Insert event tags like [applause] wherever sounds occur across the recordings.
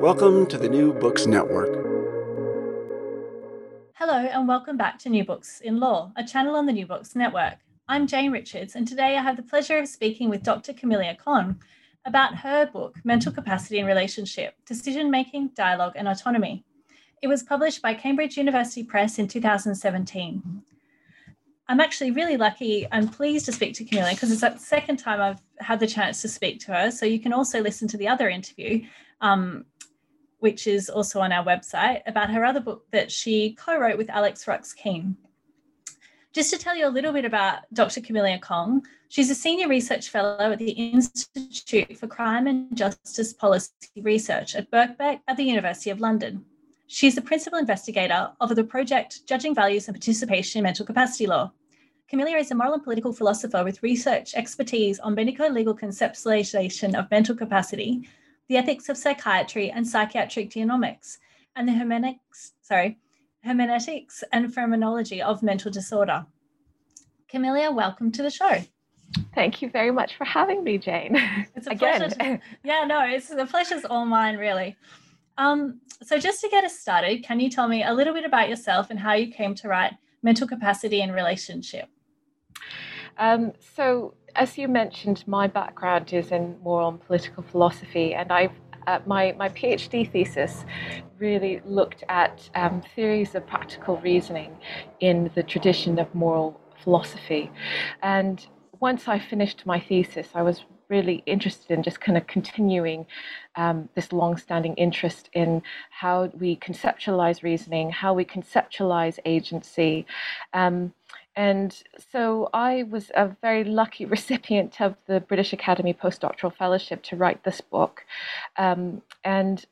Welcome to the New Books Network. Hello, and welcome back to New Books in Law, a channel on the New Books Network. I'm Jane Richards, and today I have the pleasure of speaking with Dr. Camillia Kong about her book, Mental Capacity and Relationship Decision Making, Dialogue, and Autonomy. It was published by Cambridge University Press in 2017. I'm actually really lucky. I'm pleased to speak to Camillia because it's the second time I've had the chance to speak to her. So you can also listen to the other interview um, which is also on our website, about her other book that she co wrote with Alex Ruck Keene. Just to tell you a little bit about Dr. Camillia Kong, she's a senior research fellow at the Institute for Crime and Justice Policy Research at Birkbeck at the University of London. She's the principal investigator of the project Judging Values and Participation in Mental Capacity Law. Camillia is a moral and political philosopher with research expertise on medico legal conceptualization of mental capacity the ethics of psychiatry and psychiatric genomics, and the hermeneutics, sorry, hermeneutics and phenomenology of mental disorder. Camillia, welcome to the show. Thank you very much for having me, Jane. It's a Again. pleasure. To, yeah, no, it's the pleasure's all mine, really. Um, so, just to get us started, can you tell me a little bit about yourself and how you came to write Mental Capacity and Relationship? Um, so, as you mentioned, my background is in moral and political philosophy, and I've uh, my, my PhD thesis really looked at um, theories of practical reasoning in the tradition of moral philosophy. And once I finished my thesis, I was really interested in just kind of continuing um, this long-standing interest in how we conceptualize reasoning, how we conceptualize agency, um, and so I was a very lucky [laughs] recipient of the British Academy Postdoctoral Fellowship to write this book. Um, and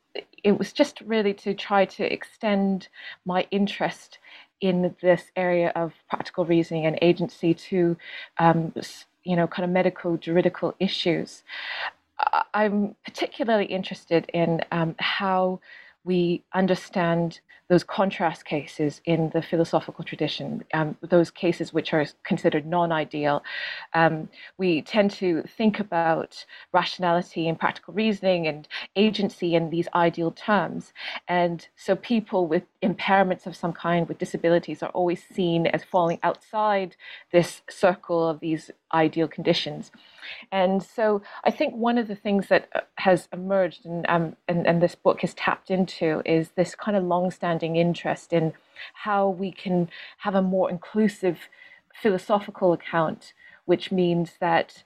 it was just really to try to extend my interest in this area of practical reasoning and agency to, um, you know, kind of medical juridical issues. I'm particularly interested in um, how we understand those contrast cases in the philosophical tradition, um, those cases which are considered non ideal. Um, we tend to think about rationality and practical reasoning and agency in these ideal terms. And so people with impairments of some kind, with disabilities, are always seen as falling outside this circle of these ideal conditions. And so I think one of the things that uh, has emerged and, um, and, and this book has tapped into is this kind of long-standing interest in how we can have a more inclusive philosophical account, which means that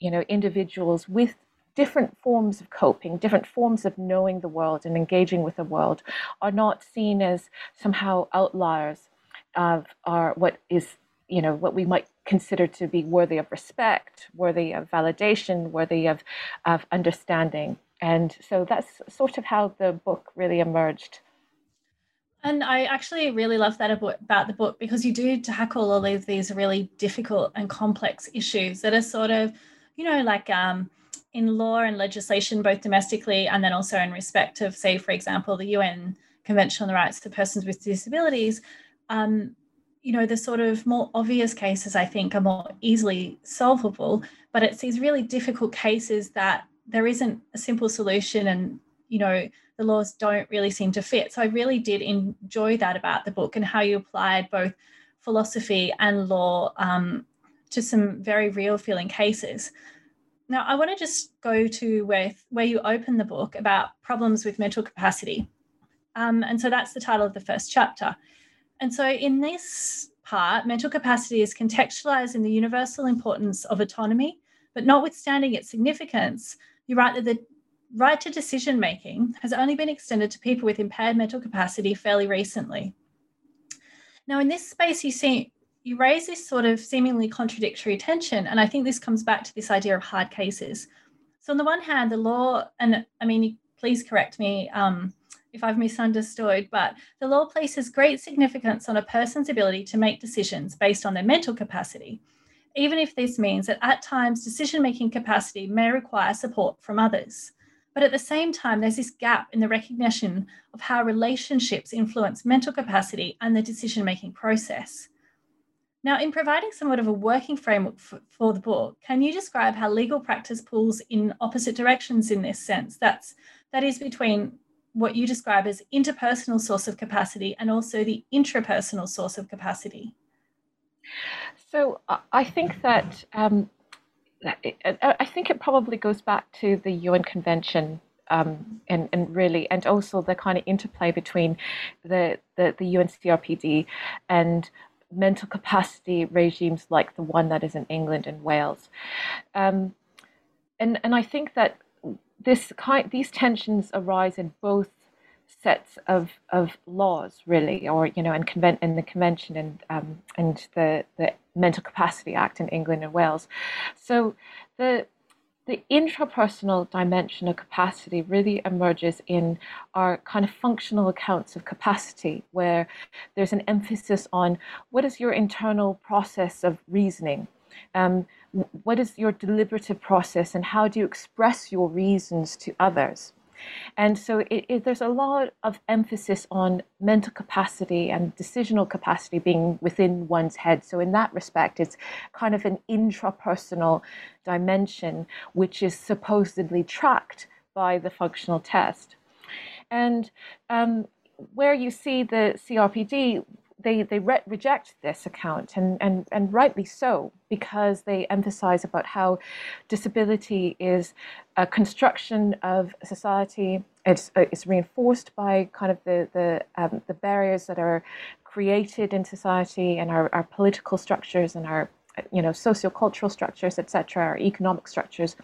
you know individuals with different forms of coping, different forms of knowing the world and engaging with the world are not seen as somehow outliers of our what is you know what we might consider to be worthy of respect, worthy of validation, worthy of, of understanding. And so that's sort of how the book really emerged. And I actually really love that about the book because you do tackle all of these really difficult and complex issues that are sort of, you know, like um, in law and legislation, both domestically and then also in respect of, say, for example, the UN Convention on the Rights of Persons with Disabilities, um, you know, the sort of more obvious cases, I think, are more easily solvable. But it's these really difficult cases that there isn't a simple solution and, you know, the laws don't really seem to fit. So I really did enjoy that about the book and how you applied both philosophy and law um, to some very real feeling cases. Now, I want to just go to where, where you open the book about problems with mental capacity. Um, and so that's the title of the first chapter. And so in this part, mental capacity is contextualized in the universal importance of autonomy, but notwithstanding its significance, you write that the right to decision making has only been extended to people with impaired mental capacity fairly recently. Now, in this space, you see you raise this sort of seemingly contradictory tension, and I think this comes back to this idea of hard cases. So, on the one hand, the law, and I mean, please correct me um, if I've misunderstood, but the law places great significance on a person's ability to make decisions based on their mental capacity, even if this means that at times decision making capacity may require support from others. But at the same time, there's this gap in the recognition of how relationships influence mental capacity and the decision making process. Now, in providing somewhat of a working framework for, for, the book, can you describe how legal practice pulls in opposite directions in this sense? That's that is between what you describe as interpersonal source of capacity and also the intrapersonal source of capacity. So I think that um, I think it probably goes back to the UN Convention um, and, and really, and also the kind of interplay between the, the, the UNCRPD and mental capacity regimes like the one that is in England and Wales. Um, and, and I think that this kind, these tensions arise in both sets of, of laws, really, or you know, in, convent, in the convention and um, and the the Mental Capacity Act in England and Wales. So the the intrapersonal dimension of capacity really emerges in our kind of functional accounts of capacity, where there's an emphasis on what is your internal process of reasoning. Um, what is your deliberative process and how do you express your reasons to others? And so it, it, there's a lot of emphasis on mental capacity and decisional capacity being within one's head. So, in that respect, it's kind of an intrapersonal dimension, which is supposedly tracked by the functional test. And um, where you see the CRPD they, they re- reject this account, and, and, and rightly so, because they emphasize about how disability is a construction of society. It's, uh, it's reinforced by kind of the, the, um, the barriers that are created in society and our, our political structures and our you know sociocultural structures, etc., our economic structures.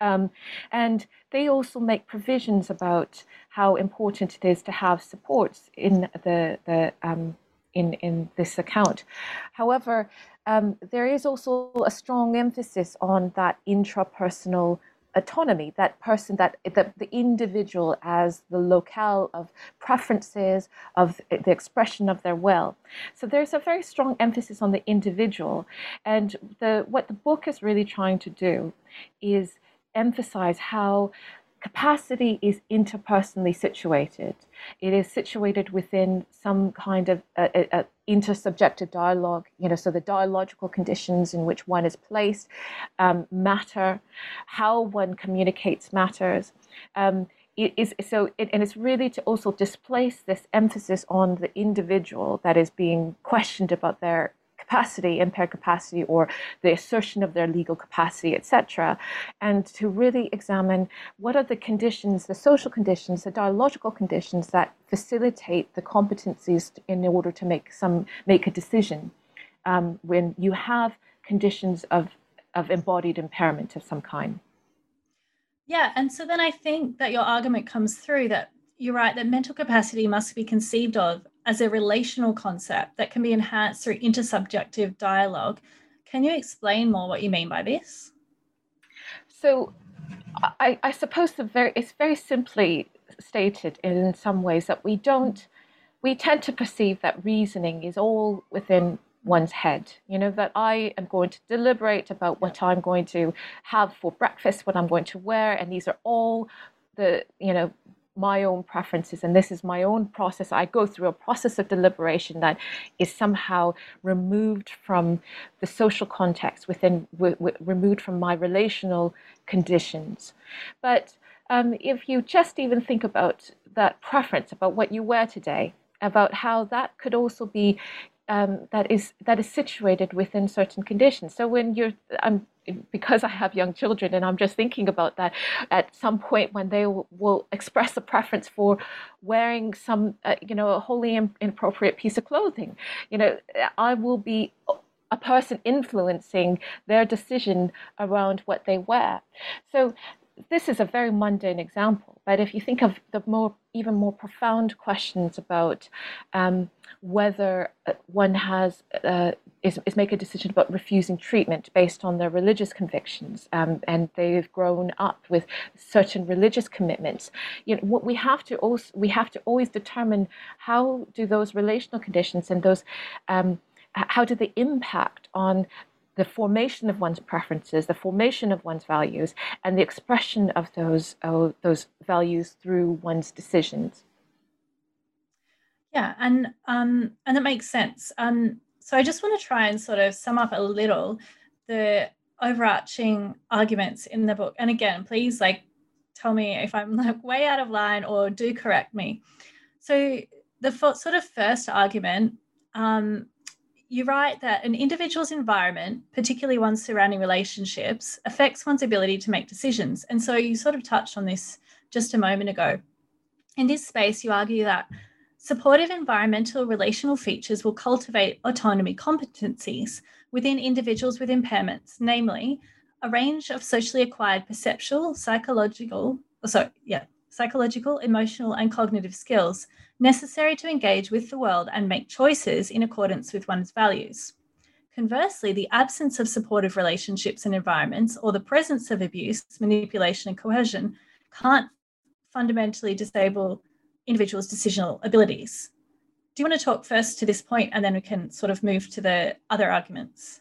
Um, and they also make provisions about how important it is to have supports in the, the um, in, in this account. However, um, there is also a strong emphasis on that intrapersonal autonomy, that person, that the, the individual as the locale of preferences, of the expression of their will. So there's a very strong emphasis on the individual. And the, what the book is really trying to do is emphasize how capacity is interpersonally situated. It is situated within some kind of a, a, a intersubjective dialogue, you know, so the dialogical conditions in which one is placed um, matter, how one communicates matters. Um, it is so it, and it's really to also displace this emphasis on the individual that is being questioned about their capacity, impaired capacity, or the assertion of their legal capacity, etc., and to really examine what are the conditions, the social conditions, the dialogical conditions that facilitate the competencies in order to make some make a decision um, when you have conditions of of embodied impairment of some kind. Yeah, and so then I think that your argument comes through that you're right that mental capacity must be conceived of as a relational concept that can be enhanced through intersubjective dialogue. Can you explain more what you mean by this? So, I, I suppose very, it's very simply stated in some ways that we don't, we tend to perceive that reasoning is all within one's head. You know, that I am going to deliberate about what I'm going to have for breakfast, what I'm going to wear, and these are all the, you know, my own preferences and this is my own process. I go through a process of deliberation that is somehow removed from the social context within w- w- removed from my relational conditions. But um, if you just even think about that preference about what you wear today about how that could also be um, that is that is situated within certain conditions. So when you're, I'm because I have young children, and I'm just thinking about that. At some point, when they w- will express a preference for wearing some, uh, you know, a wholly inappropriate piece of clothing, you know, I will be a person influencing their decision around what they wear. So this is a very mundane example, but if you think of the more, even more profound questions about um, whether uh, one has uh, is, is make a decision about refusing treatment based on their religious convictions, um, and they've grown up with certain religious commitments. You know, what we have to also we have to always determine how do those relational conditions and those um, how do they impact on the formation of one's preferences, the formation of one's values, and the expression of those uh, those values through one's decisions. Yeah, and um, and that makes sense. Um, so I just want to try and sort of sum up a little the overarching arguments in the book. And again, please like tell me if I'm like way out of line or do correct me. So the sort of first argument um, you write that an individual's environment, particularly one's surrounding relationships, affects one's ability to make decisions. And so you sort of touched on this just a moment ago. In this space, you argue that supportive environmental relational features will cultivate autonomy competencies within individuals with impairments, namely a range of socially acquired perceptual, psychological, sorry, yeah, psychological, emotional, and cognitive skills necessary to engage with the world and make choices in accordance with one's values. Conversely, the absence of supportive relationships and environments, or the presence of abuse, manipulation, and coercion, can't fundamentally disable individuals' decisional abilities. Do you want to talk first to this point and then we can sort of move to the other arguments?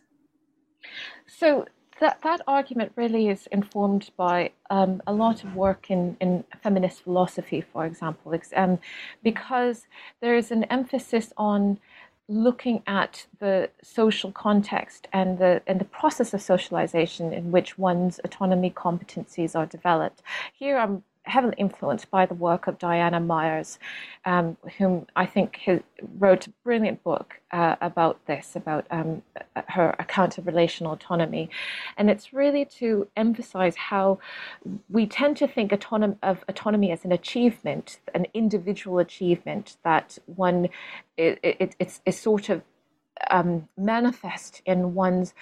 So, that, that argument really is informed by um, a lot of work in, in feminist philosophy, for example, um, because there is an emphasis on looking at the social context and the and the process of socialization in which one's autonomy competencies are developed. Here I'm heavily influenced by the work of Diana Meyers, um, whom I think has, wrote a brilliant book uh, about this, about um, her account of relational autonomy. And it's really to emphasize how we tend to think autonom- of autonomy as an achievement, an individual achievement that one, it, it, it's, it's sort of um, manifest in one's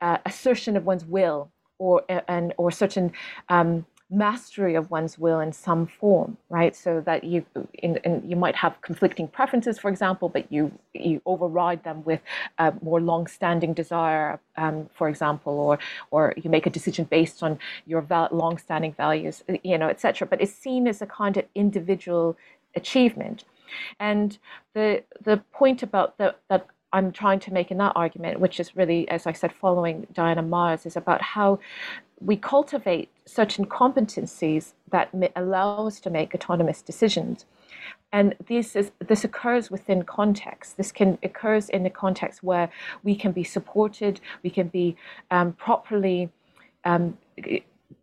uh, assertion of one's will or, and, or certain um, mastery of one's will in some form, right? So that you in, in, you might have conflicting preferences, for example, but you you override them with a more long-standing desire, um, for example, or or you make a decision based on your val- long-standing values, you know, etc. But it's seen as a kind of individual achievement, and the the point about the, that I'm trying to make in that argument, which is really, as I said, following Diana Meyers, is about how we cultivate certain competencies that allow us to make autonomous decisions. And this is this occurs within context. This can occurs in a context where we can be supported, we can be um, properly um,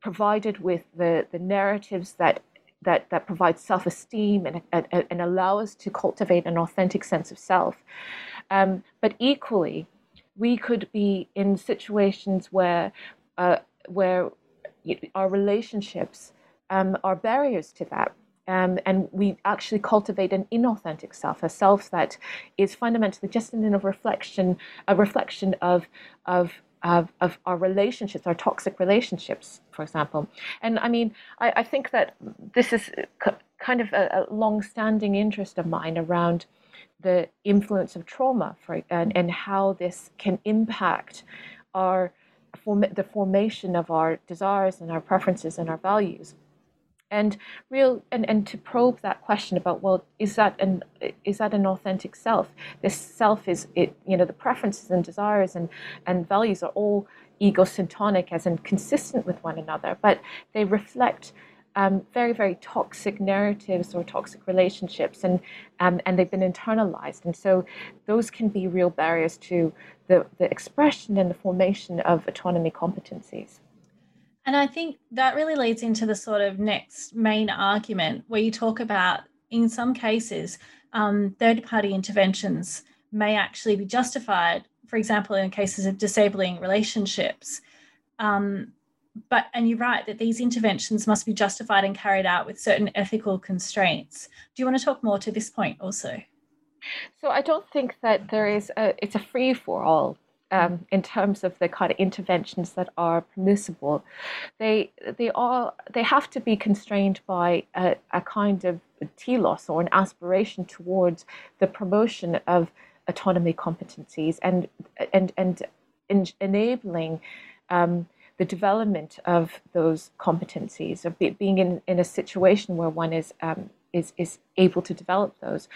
provided with the, the narratives that that, that provide self-esteem and, and, and allow us to cultivate an authentic sense of self. Um, but equally, we could be in situations where uh, where our relationships um, are barriers to that. Um, and we actually cultivate an inauthentic self, a self that is fundamentally just in a reflection, a reflection of, of, of, of our relationships, our toxic relationships, for example. And I mean, I, I think that this is kind of a, a long-standing interest of mine around the influence of trauma for, and, and how this can impact our form, the formation of our desires and our preferences and our values. and real and, and to probe that question about well is that an is that an authentic self this self is it you know the preferences and desires and and values are all egosyntonic as in consistent with one another but they reflect um, very very toxic narratives or toxic relationships and um, and they've been internalized and so those can be real barriers to the, the expression and the formation of autonomy competencies and I think that really leads into the sort of next main argument where you talk about, in some cases, um, third party interventions may actually be justified, for example, in cases of disabling relationships. Um, but and you're right that these interventions must be justified and carried out with certain ethical constraints. Do you want to talk more to this point also? So I don't think that there is a it's a free for all um, in terms of the kind of interventions that are permissible, they they are they have to be constrained by a, a kind of telos or an aspiration towards the promotion of autonomy competencies and and and in, enabling um, the development of those competencies of be, being in, in a situation where one is um, is is able to develop those.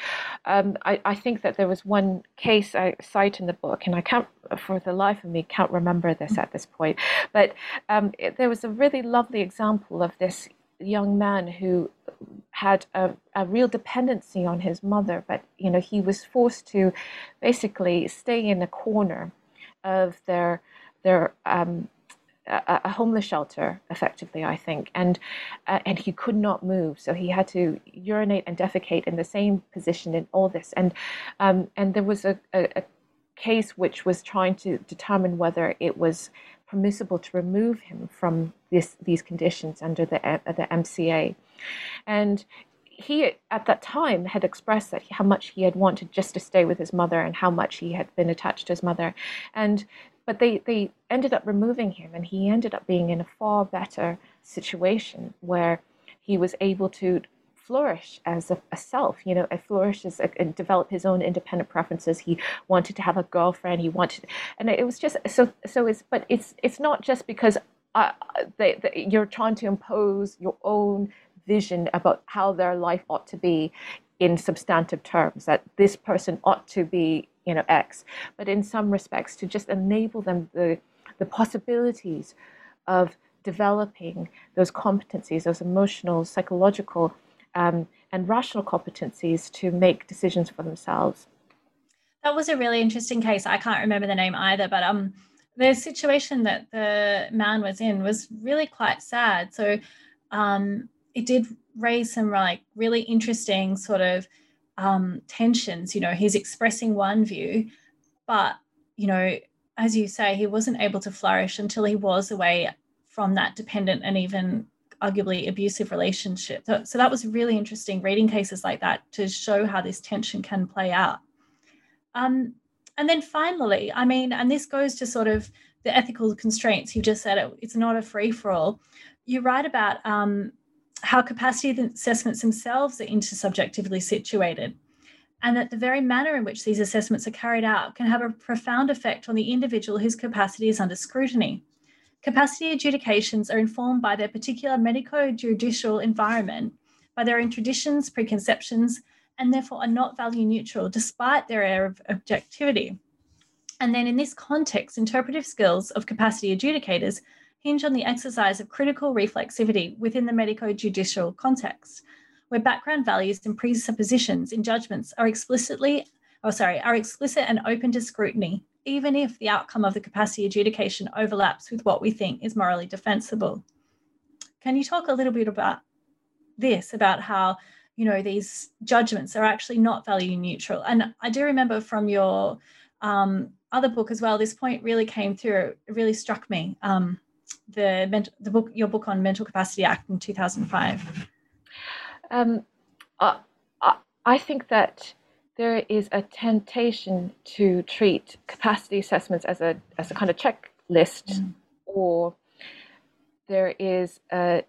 Um, I, I think that there was one case I cite in the book, and I can't, for the life of me, can't remember this at this point. But um, it, there was a really lovely example of this young man who had a, a real dependency on his mother, but you know he was forced to basically stay in a corner of their their um, a, a homeless shelter, effectively, I think, and uh, and he could not move, so he had to urinate and defecate in the same position in all this, and um, and there was a, a, a case which was trying to determine whether it was permissible to remove him from this, these conditions under the, uh, the MCA. And he, at that time, had expressed that how much he had wanted just to stay with his mother and how much he had been attached to his mother. And but they, they ended up removing him, and he ended up being in a far better situation where he was able to flourish as a, a self, you know, flourish as a, and develop his own independent preferences. He wanted to have a girlfriend. He wanted, and it was just so. So it's, but it's it's not just because uh, they, they, you're trying to impose your own vision about how their life ought to be in substantive terms. That this person ought to be you know X, but in some respects to just enable them the the possibilities of developing those competencies, those emotional, psychological, um, and rational competencies to make decisions for themselves. That was a really interesting case. I can't remember the name either, but um, the situation that the man was in was really quite sad. So um, it did raise some like really interesting sort of um, tensions. You know, he's expressing one view, but, you know, as you say, he wasn't able to flourish until he was away from that dependent and even arguably abusive relationship. So, so that was really interesting reading cases like that to show how this tension can play out. Um, and then finally, I mean, and this goes to sort of the ethical constraints. You just said it, it's not a free for all. You write about um, how capacity assessments themselves are intersubjectively situated, and that the very manner in which these assessments are carried out can have a profound effect on the individual whose capacity is under scrutiny. Capacity adjudications are informed by their particular medico judicial environment, by their own traditions, preconceptions, and therefore are not value neutral despite their air of objectivity. And then, in this context, interpretive skills of capacity adjudicators hinge on the exercise of critical reflexivity within the medico judicial context, where background values and presuppositions in judgments are explicitly, oh sorry, are explicit and open to scrutiny, even if the outcome of the capacity adjudication overlaps with what we think is morally defensible. Can you talk a little bit about this, about how you know these judgments are actually not value neutral? And I do remember from your um, other book as well, this point really came through. It really struck me. Um, the the book your book on Mental Capacity Act in 2005? Um, I, I think that there is a temptation to treat capacity assessments as a as a kind of checklist, mm. or there is a,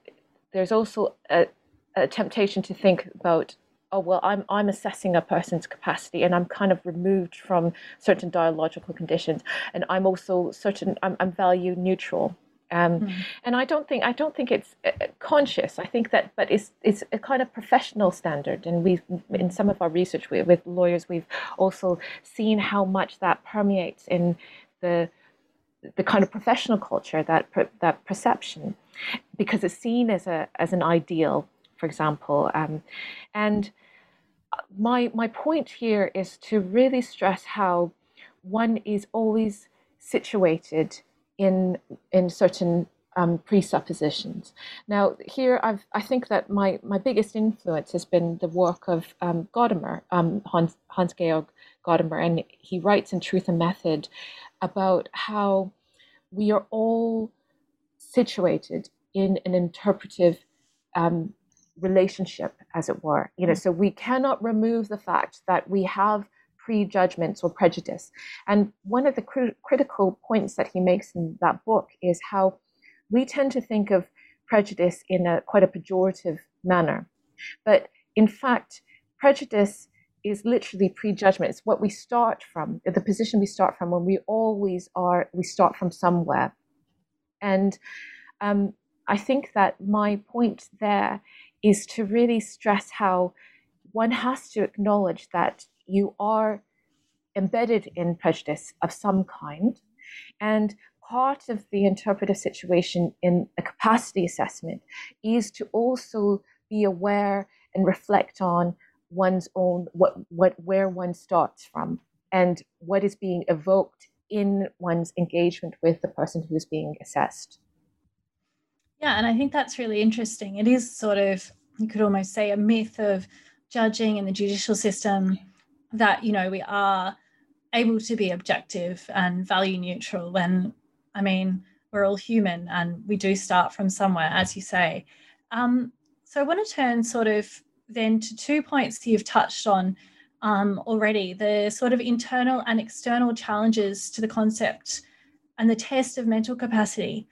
there's also a, a temptation to think about oh well I'm I'm assessing a person's capacity and I'm kind of removed from certain dialogical conditions and I'm also certain I'm, I'm value neutral Um, mm. And I don't think I don't think it's uh, conscious. I think that, but it's it's a kind of professional standard. And we, in some of our research with, with lawyers, we've also seen how much that permeates in the the kind of professional culture that that perception, because it's seen as a as an ideal, for example, um, and my my point here is to really stress how one is always situated in in certain um, presuppositions. Now, here I've, I think that my, my biggest influence has been the work of um, Gadamer, um, Hans, Hans Georg Gadamer, and he writes in Truth and Method about how we are all situated in an interpretive um, relationship, as it were. You know, so we cannot remove the fact that we have prejudgments or prejudice. And one of the cr- critical points that he makes in that book is how we tend to think of prejudice in a quite a pejorative manner. But in fact, prejudice is literally prejudgment. It's what we start from, the position we start from when we always are, we start from somewhere. And um, I think that my point there is to really stress how one has to acknowledge that you are embedded in prejudice of some kind. And part of the interpretive situation in a capacity assessment is to also be aware and reflect on one's own what what where one starts from and what is being evoked in one's engagement with the person who is being assessed. Yeah, and I think that's really interesting. It is sort of you could almost say a myth of judging in the judicial system that you know we are able to be objective and value neutral when i mean we're all human and we do start from somewhere as you say. Um, so i want to turn sort of then to two points you've touched on um, already the sort of internal and external challenges to the concept and the test of mental capacity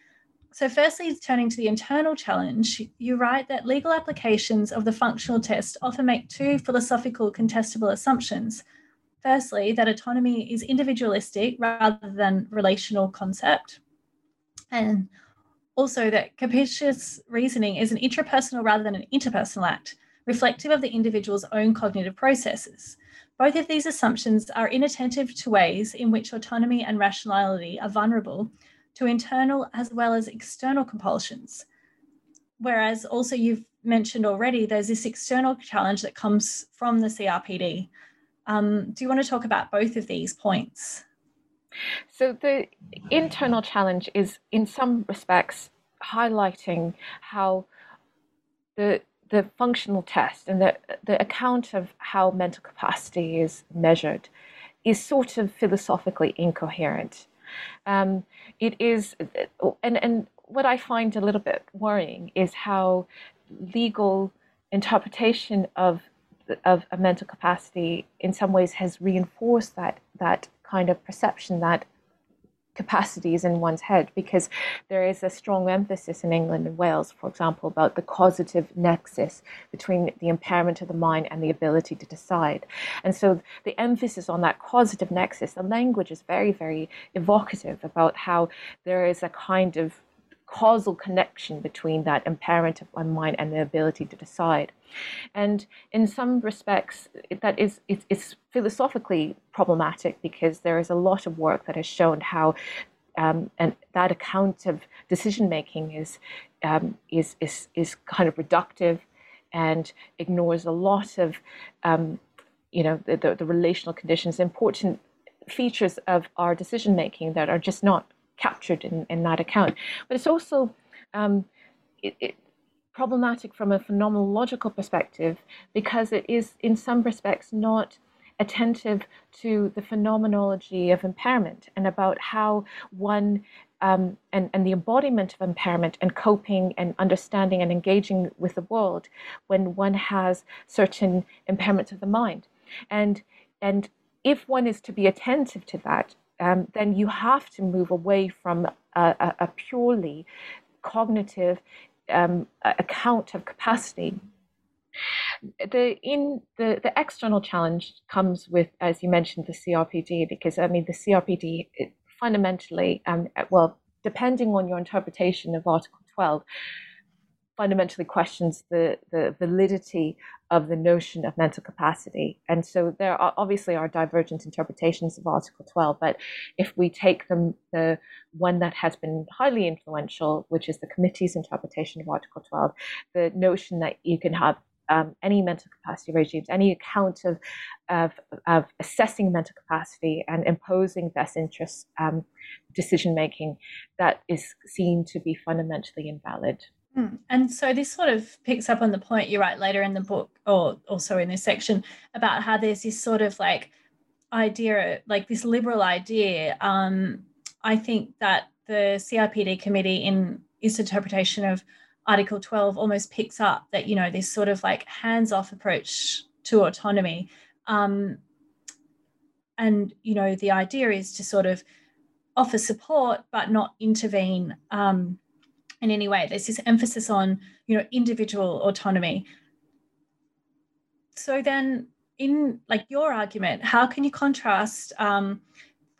so, firstly, turning to the internal challenge, you write that legal applications of the functional test often make two philosophical contestable assumptions. Firstly, that autonomy is individualistic rather than relational concept. And also that capacious reasoning is an intrapersonal rather than an interpersonal act, reflective of the individual's own cognitive processes. Both of these assumptions are inattentive to ways in which autonomy and rationality are vulnerable to internal as well as external compulsions. Whereas also you've mentioned already, there's this external challenge that comes from the CRPD. Um, do you want to talk about both of these points? So the internal challenge is, in some respects, highlighting how the the functional test and the the account of how mental capacity is measured is sort of philosophically incoherent. Um, it is, and, and what I find a little bit worrying is how legal interpretation of of a mental capacity in some ways has reinforced that that kind of perception that capacities in one's head because there is a strong emphasis in England and Wales, for example, about the causative nexus between the impairment of the mind and the ability to decide. And so the emphasis on that causative nexus, the language is very, very evocative about how there is a kind of causal connection between that impairment of one mind and the ability to decide. And in some respects, that is it's, it's philosophically problematic because there is a lot of work that has shown how um, and that account of decision making is, um, is, is, is kind of reductive and ignores a lot of um, you know the, the, the relational conditions, important features of our decision making that are just not captured in, in that account. But it's also um, it, it, problematic from a phenomenological perspective because it is, in some respects, not attentive to the phenomenology of impairment and about how one um, and, and the embodiment of impairment and coping and understanding and engaging with the world when one has certain impairments of the mind. And, and if one is to be attentive to that, um, then you have to move away from a, a, purely cognitive um, account of capacity. The in the, the external challenge comes with, as you mentioned, the CRPD, because I mean the CRPD fundamentally, um, well, depending on your interpretation of Article 12, fundamentally questions the, the validity of the notion of mental capacity. And so there are obviously are divergent interpretations of Article 12, but if we take the, the one that has been highly influential, which is the committee's interpretation of Article 12, the notion that you can have um, any mental capacity regimes, any account of, of, of, assessing mental capacity and imposing best interest um, decision making that is seen to be fundamentally invalid. Hmm. And so this sort of picks up on the point you write later in the book, or also in this section, about how there's this sort of like idea, like this liberal idea. Um, I think that the CRPD committee, in its interpretation of Article 12, almost picks up that, you know, this sort of like hands off approach to autonomy. Um, and, you know, the idea is to sort of offer support, but not intervene. Um, in any way. There's this emphasis on, you know, individual autonomy. So then, in like your argument, how can you contrast um,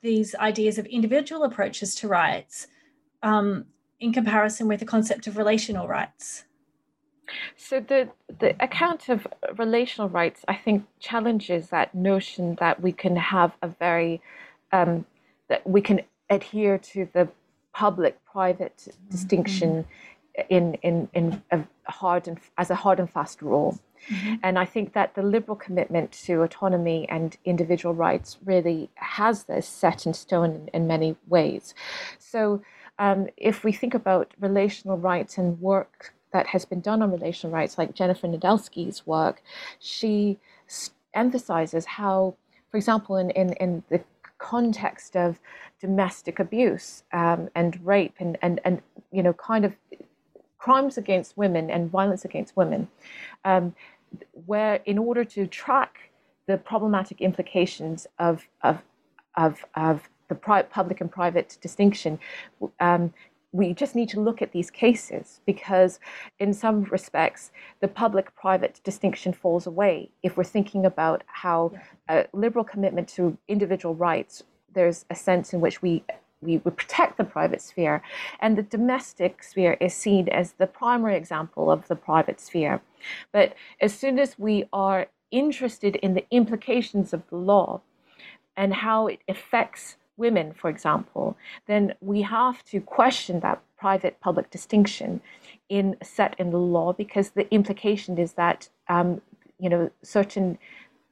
these ideas of individual approaches to rights um, in comparison with the concept of relational rights? So the the account of relational rights, I think, challenges that notion that we can have a very um, that we can adhere to the public-private mm-hmm. distinction in in in a hard and as a hard and fast rule. Mm-hmm. And I think that the liberal commitment to autonomy and individual rights really has this set in stone in, in many ways. So, um, if we think about relational rights and work that has been done on relational rights, like Jennifer Nedelsky's work, she emphasizes how, for example, in, in, in the context of domestic abuse um, and rape and, and, and, you know, kind of crimes against women and violence against women, um, where in order to track the problematic implications of, of, of, of the public and private distinction, um, we just need to look at these cases because, in some respects, the public private distinction falls away if we're thinking about how a liberal commitment to individual rights, there's a sense in which we we would protect the private sphere, and the domestic sphere is seen as the primary example of the private sphere. But as soon as we are interested in the implications of the law and how it affects women, for example, then we have to question that private public distinction in set in the law because the implication is that um, you know certain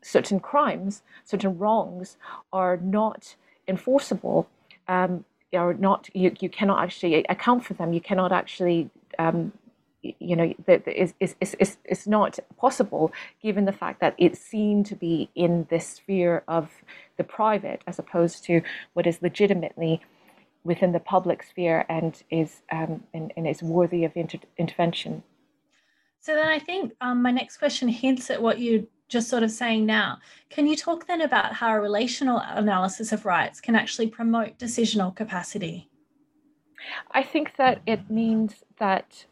certain crimes, certain wrongs are not enforceable. Um, are not you, you cannot actually account for them. You cannot actually um, you know, that is, is, is, is not possible given the fact that it's seen to be in this sphere of the private as opposed to what is legitimately within the public sphere and is um, and, and is worthy of inter- intervention. So then I think um, my next question hints at what you're just sort of saying now. Can you talk then about how a relational analysis of rights can actually promote decisional capacity? I think that it means that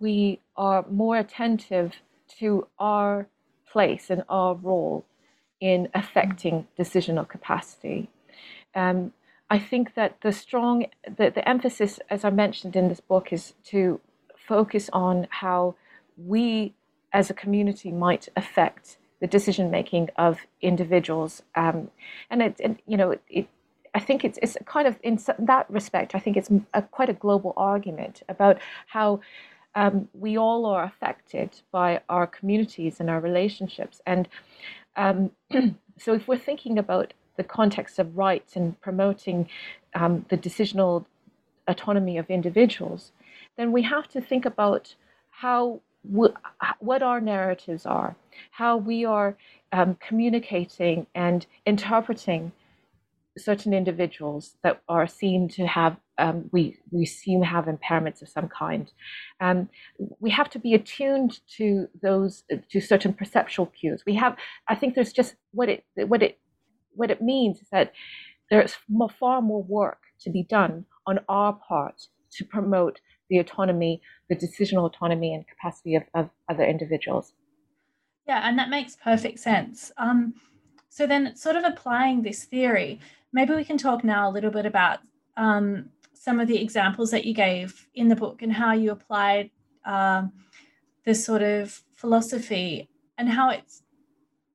we are more attentive to our place and our role in affecting decisional capacity. Um, I think that the strong, the, the emphasis, as I mentioned in this book, is to focus on how we as a community might affect the decision making of individuals. Um, and it, it, you know, it, I think it's, it's kind of in that respect, I think it's a, quite a global argument about how um, we all are affected by our communities and our relationships. And um, [clears throat] so, if we're thinking about the context of rights and promoting um, the decisional autonomy of individuals, then we have to think about how what our narratives are, how we are um, communicating and interpreting certain individuals that are seen to have um, we we seem have impairments of some kind. Um, we have to be attuned to those to certain perceptual cues. We have, I think, there's just what it what it what it means is that there's more, far more work to be done on our part to promote the autonomy, the decisional autonomy and capacity of, of other individuals. Yeah, and that makes perfect sense. Um, so then, sort of applying this theory, maybe we can talk now a little bit about um, some of the examples that you gave in the book and how you applied um, this sort of philosophy and how it's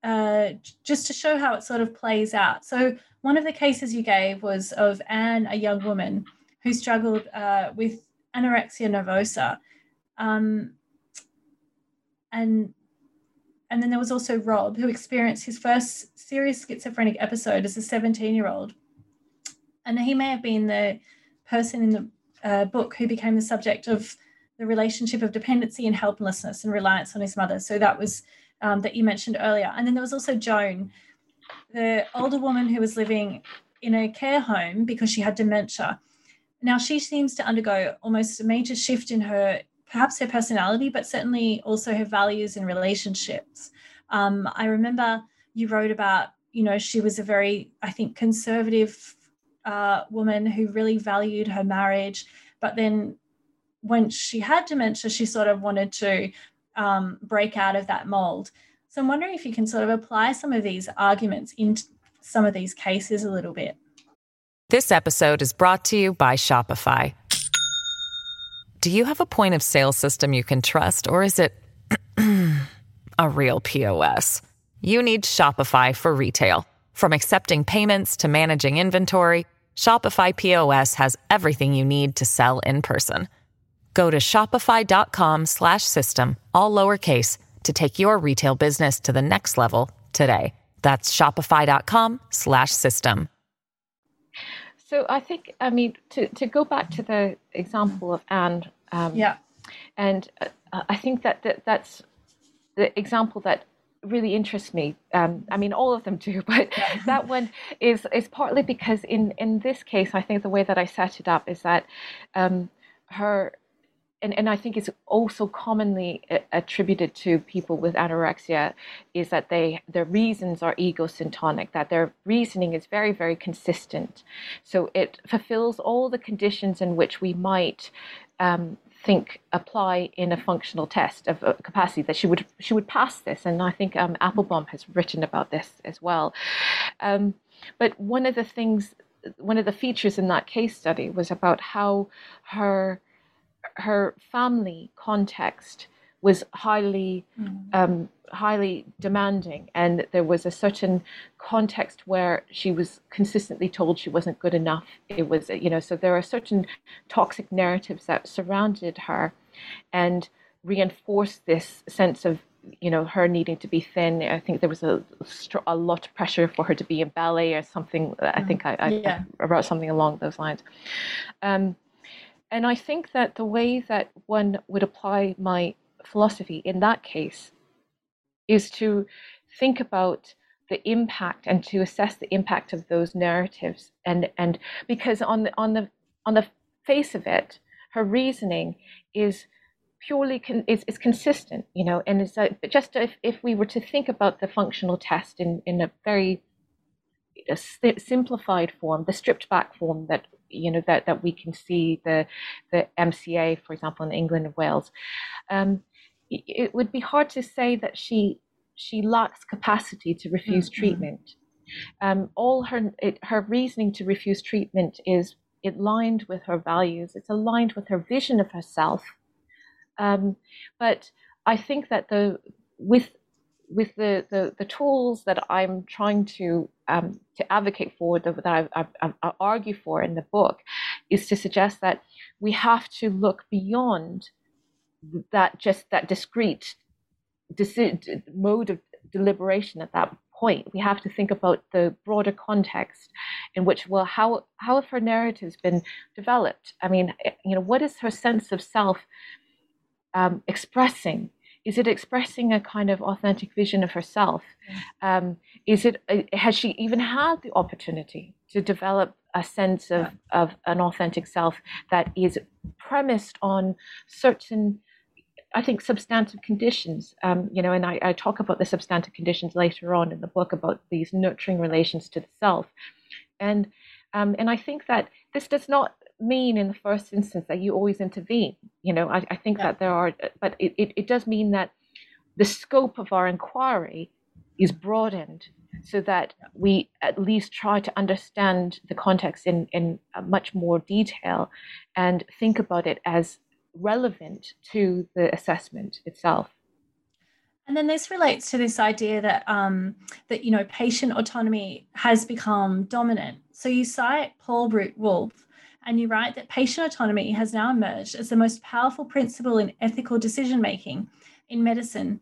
uh, just to show how it sort of plays out. So, one of the cases you gave was of Anne, a young woman who struggled uh, with anorexia nervosa. Um, and and then there was also Rob, who experienced his first serious schizophrenic episode as a 17 year old. And he may have been the person in the uh, book who became the subject of the relationship of dependency and helplessness and reliance on his mother. So that was um, that you mentioned earlier. And then there was also Joan, the older woman who was living in a care home because she had dementia. Now she seems to undergo almost a major shift in her perhaps her personality, but certainly also her values and relationships. Um, I remember you wrote about, you know, she was a very, I think, conservative uh, woman who really valued her marriage, but then when she had dementia, she sort of wanted to um, break out of that mold. So I'm wondering if you can sort of apply some of these arguments into some of these cases a little bit. This episode is brought to you by Shopify. Do you have a point of sale system you can trust, or is it [clears throat] a real POS? You need Shopify for retail. From accepting payments to managing inventory, Shopify POS has everything you need to sell in person. Go to shopify.com/system all lowercase to take your retail business to the next level today. That's shopify.com/system. So I think, I mean, to, to go back to the example of Anne. Um, yeah. And uh, I think that, that that's the example that really interests me. Um, I mean, all of them do, [laughs] but that one is is partly because in in this case, I think the way that I set it up is that um, her and, and I think it's also commonly attributed to people with anorexia is that they their reasons are egocentric, that their reasoning is very, very consistent. So it fulfills all the conditions in which we might um, think apply in a functional test of capacity that she would she would pass this. And I think um, Appelbaum has written about this as well. Um, but one of the things, one of the features in that case study was about how her her family context was highly mm. um, highly demanding and there was a certain context where she was consistently told she wasn't good enough it was you know so there are certain toxic narratives that surrounded her and reinforced this sense of you know her needing to be thin i think there was a, a lot of pressure for her to be in ballet or something i mm. think i, I, yeah. I wrote something along those lines um, and I think that the way that one would apply my philosophy in that case is to think about the impact and to assess the impact of those narratives and and because on the on the on the face of it her reasoning is purely con- is, is consistent you know and it's a, just if, if we were to think about the functional test in in a very a simplified form the stripped back form that you know that that we can see the the MCA, for example, in England and Wales. Um, it would be hard to say that she she lacks capacity to refuse mm-hmm. treatment. Um, all her it, her reasoning to refuse treatment is it aligned with her values. It's aligned with her vision of herself. Um, but I think that the with with the, the, the tools that I'm trying to um, to advocate for, that I, I, I, argue for in the book, is to suggest that we have to look beyond that just that discrete deci- mode of deliberation at that point. We have to think about the broader context in which, well, how how have her narratives been developed? I mean, you know, what is her sense of self um, expressing? is it expressing a kind of authentic vision of herself um, is it uh, has she even had the opportunity to develop a sense of, of an authentic self that is premised on certain I think substantive conditions, um, you know, and I, I, talk about the substantive conditions later on in the book about these nurturing relations to the self, and um, and I think that this does not mean in the first instance that you always intervene. You know, I, I think yeah. that there are, but it, it, it does mean that the scope of our inquiry is broadened so that we at least try to understand the context in, in much more detail and think about it as relevant to the assessment itself. And then this relates to this idea that um, that you know patient autonomy has become dominant. So you cite Paul Root Wolpe, and you write that patient autonomy has now emerged as the most powerful principle in ethical decision making in medicine,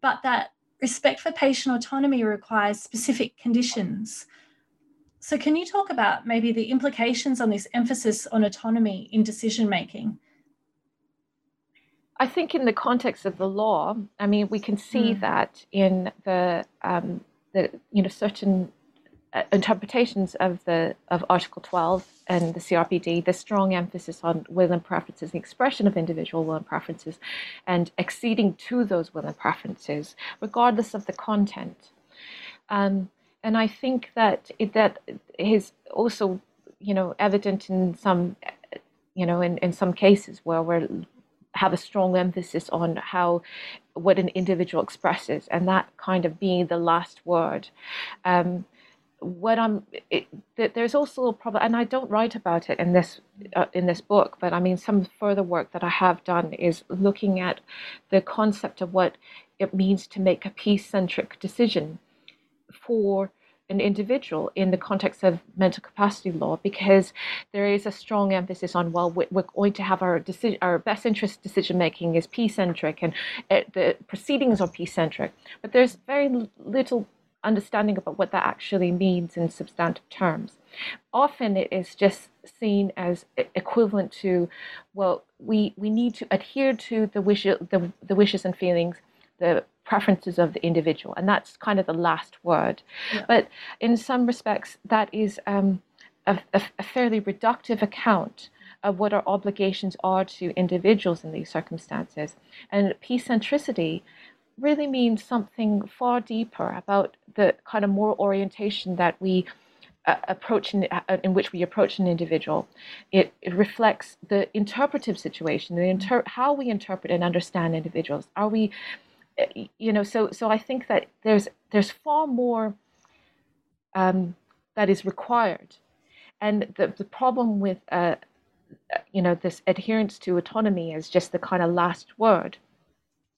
but that respect for patient autonomy requires specific conditions. So, can you talk about maybe the implications on this emphasis on autonomy in decision making? I think in the context of the law, I mean, we can see mm. that in the um, the you know certain uh, interpretations of the of Article 12 and the CRPD, the strong emphasis on will and preferences, the expression of individual will and preferences, and acceding to those will and preferences, regardless of the content. Um, and I think that it, that is also, you know, evident in some, you know, in, in some cases where we're have a strong emphasis on how what an individual expresses and that kind of being the last word. Um, what i'm it, there's also a problem and i don't write about it in this uh, in this book but i mean some further work that i have done is looking at the concept of what it means to make a P-centric decision for an individual in the context of mental capacity law because there is a strong emphasis on well we're going to have our decision our best interest decision making is P centric and uh, the proceedings are P centric but there's very little understanding about what that actually means in substantive terms. Often it is just seen as equivalent to well we we need to adhere to the wishes the, the wishes and feelings the preferences of the individual. And that's kind of the last word. Yeah. But in some respects, that is um, a, a, fairly reductive account of what our obligations are to individuals in these circumstances. And P centricity really means something far deeper about the kind of moral orientation that we uh, approach in, uh, in, which we approach an individual. It, it reflects the interpretive situation, the inter- how we interpret and understand individuals. Are we you know, so so I think that there's there's far more um, that is required, and the the problem with uh, you know this adherence to autonomy as just the kind of last word